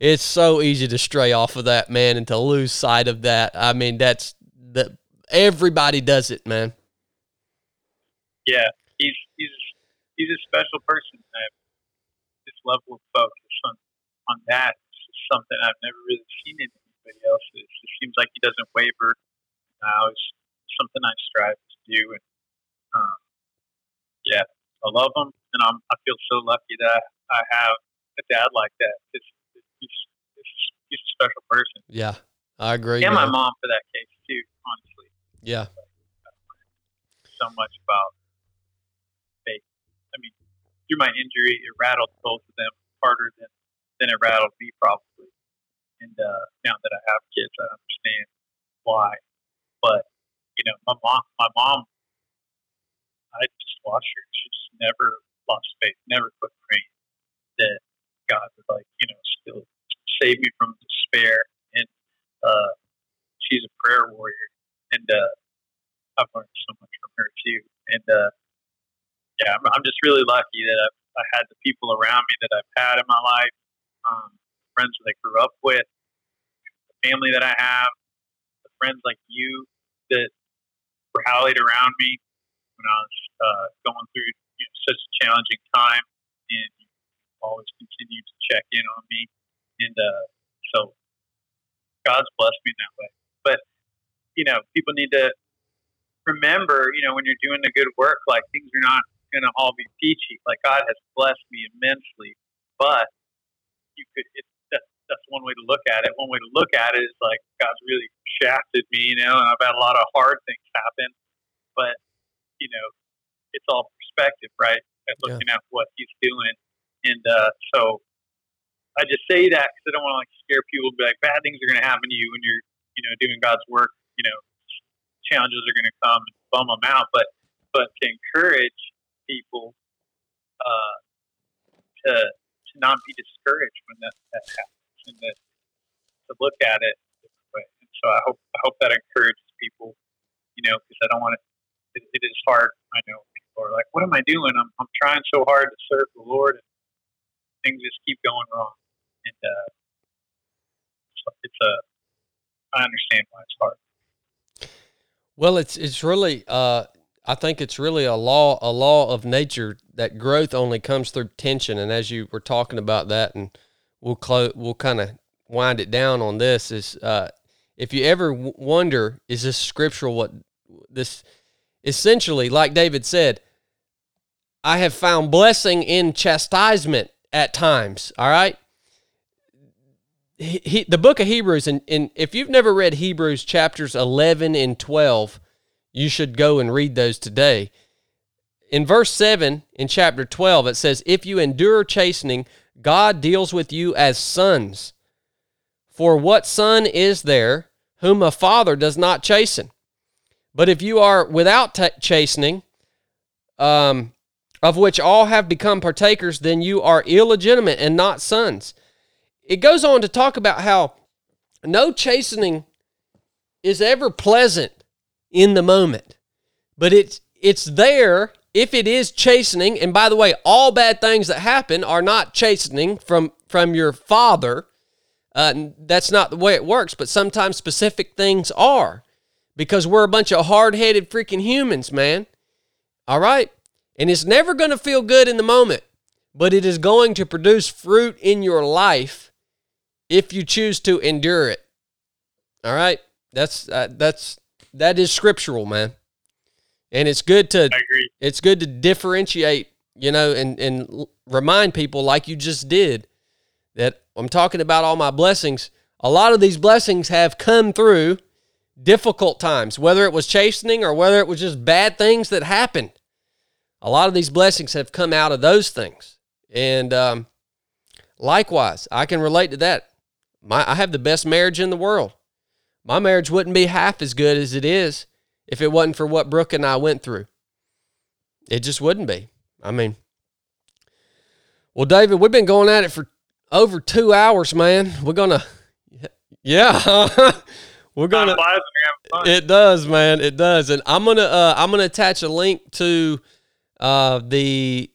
S1: it's so easy to stray off of that man and to lose sight of that. I mean, that's the everybody does it, man.
S2: Yeah, he's he's he's a special person. I this level of focus on on that is something I've never really seen in anybody else. It just seems like he doesn't waver. Now it's something I strive to do, and um, yeah, I love him, and I'm I feel so lucky that I have a dad like that. It's, he's, he's a special person.
S1: Yeah, I agree.
S2: And man. my mom for that case too. Honestly.
S1: Yeah.
S2: So much about faith. I mean, through my injury, it rattled both of them harder than than it rattled me probably. And uh, now that I have kids, I understand why. But you know, my mom, my mom, I just watched her. She just never lost faith, never quit praying that God would like you know still save me from despair. And uh, she's a prayer warrior, and uh, I've learned so much from her too. And uh, yeah, I'm, I'm just really lucky that I've I had the people around me that I've had in my life, um, friends that I grew up with, the family that I have, the friends like you that rallied around me when I was uh, going through you know, such a challenging time, and always continue to check in on me, and uh, so God's blessed me in that way. But you know, people need to remember, you know, when you're doing the good work, like things are not going to all be peachy. Like God has blessed me immensely, but you could. It, that's that's one way to look at it. One way to look at it is like God's really shafted me, you know, and I've had a lot of hard things happen, but you know, it's all perspective, right? At looking yeah. at what He's doing, and uh, so I just say that because I don't want to like scare people. Be like, bad things are going to happen to you when you're, you know, doing God's work. You know, challenges are going to come and bum them out, but but to encourage people uh, to to not be discouraged when that, that happens and that, to look at it. And so I hope I hope that encourages people, you know, because I don't want to. It, it is hard. I know people are like, "What am I doing? I'm I'm trying so hard to serve the Lord, and things just keep going wrong." And uh, it's a. I understand why it's hard.
S1: Well, it's it's really uh, I think it's really a law a law of nature that growth only comes through tension. And as you were talking about that, and we'll close, we'll kind of wind it down on this is uh, if you ever wonder is this scriptural what this essentially like David said I have found blessing in chastisement at times all right he, he, the book of Hebrews, and, and if you've never read Hebrews chapters 11 and 12, you should go and read those today. In verse 7 in chapter 12, it says, If you endure chastening, God deals with you as sons. For what son is there whom a father does not chasten? But if you are without t- chastening, um, of which all have become partakers, then you are illegitimate and not sons. It goes on to talk about how no chastening is ever pleasant in the moment, but it's it's there if it is chastening. And by the way, all bad things that happen are not chastening from from your father. Uh, that's not the way it works, but sometimes specific things are because we're a bunch of hard headed freaking humans, man. All right? And it's never going to feel good in the moment, but it is going to produce fruit in your life if you choose to endure it. All right? That's uh, that's that is scriptural, man. And it's good to it's good to differentiate, you know, and and remind people like you just did that I'm talking about all my blessings. A lot of these blessings have come through difficult times, whether it was chastening or whether it was just bad things that happened. A lot of these blessings have come out of those things. And um, likewise, I can relate to that. My, I have the best marriage in the world. My marriage wouldn't be half as good as it is if it wasn't for what Brooke and I went through. It just wouldn't be. I mean, well, David, we've been going at it for over two hours, man. We're gonna, yeah, we're gonna. It does, man. It does, and I'm gonna, uh, I'm gonna attach a link to uh, the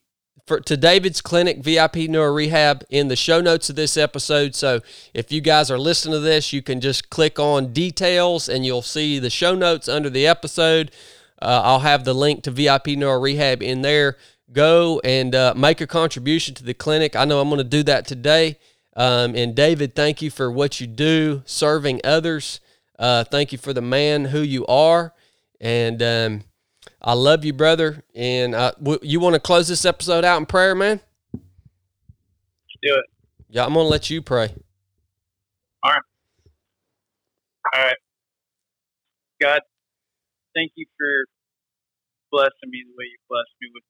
S1: for to David's clinic VIP neuro rehab in the show notes of this episode. So if you guys are listening to this, you can just click on details and you'll see the show notes under the episode. Uh, I'll have the link to VIP neuro rehab in there. Go and uh, make a contribution to the clinic. I know I'm going to do that today. Um, and David, thank you for what you do, serving others. Uh, thank you for the man who you are. And um, I love you, brother. And uh, w- you want to close this episode out in prayer, man?
S2: Let's do it.
S1: Yeah, I'm going to let you pray.
S2: All right. All right. God, thank you for blessing me the way you blessed me with,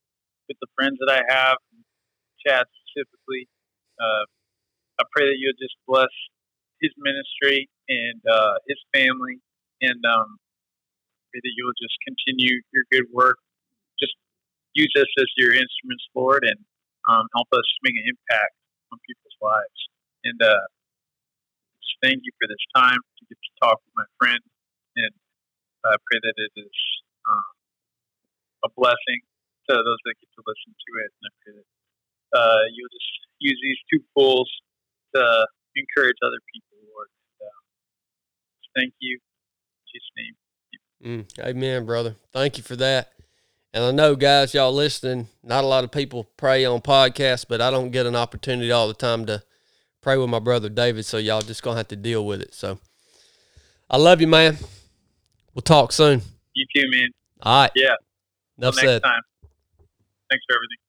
S2: with the friends that I have, Chad specifically. Uh, I pray that you'll just bless his ministry and uh, his family and um, pray that you will just continue your good work. Just use us as your instruments, Lord, and um, help us make an impact on people's lives. And uh, just thank you for this time to get to talk with my friend. And I pray that it is um, a blessing to those that get to listen to it. And I pray that uh, you'll just use these two fools to encourage other people, Lord. And, uh, thank you. In Jesus' name.
S1: Mm, amen, brother. Thank you for that. And I know, guys, y'all listening, not a lot of people pray on podcasts, but I don't get an opportunity all the time to pray with my brother David. So y'all just going to have to deal with it. So I love you, man. We'll talk soon.
S2: You too, man.
S1: All right.
S2: Yeah.
S1: Enough
S2: next
S1: said.
S2: time. Thanks for everything.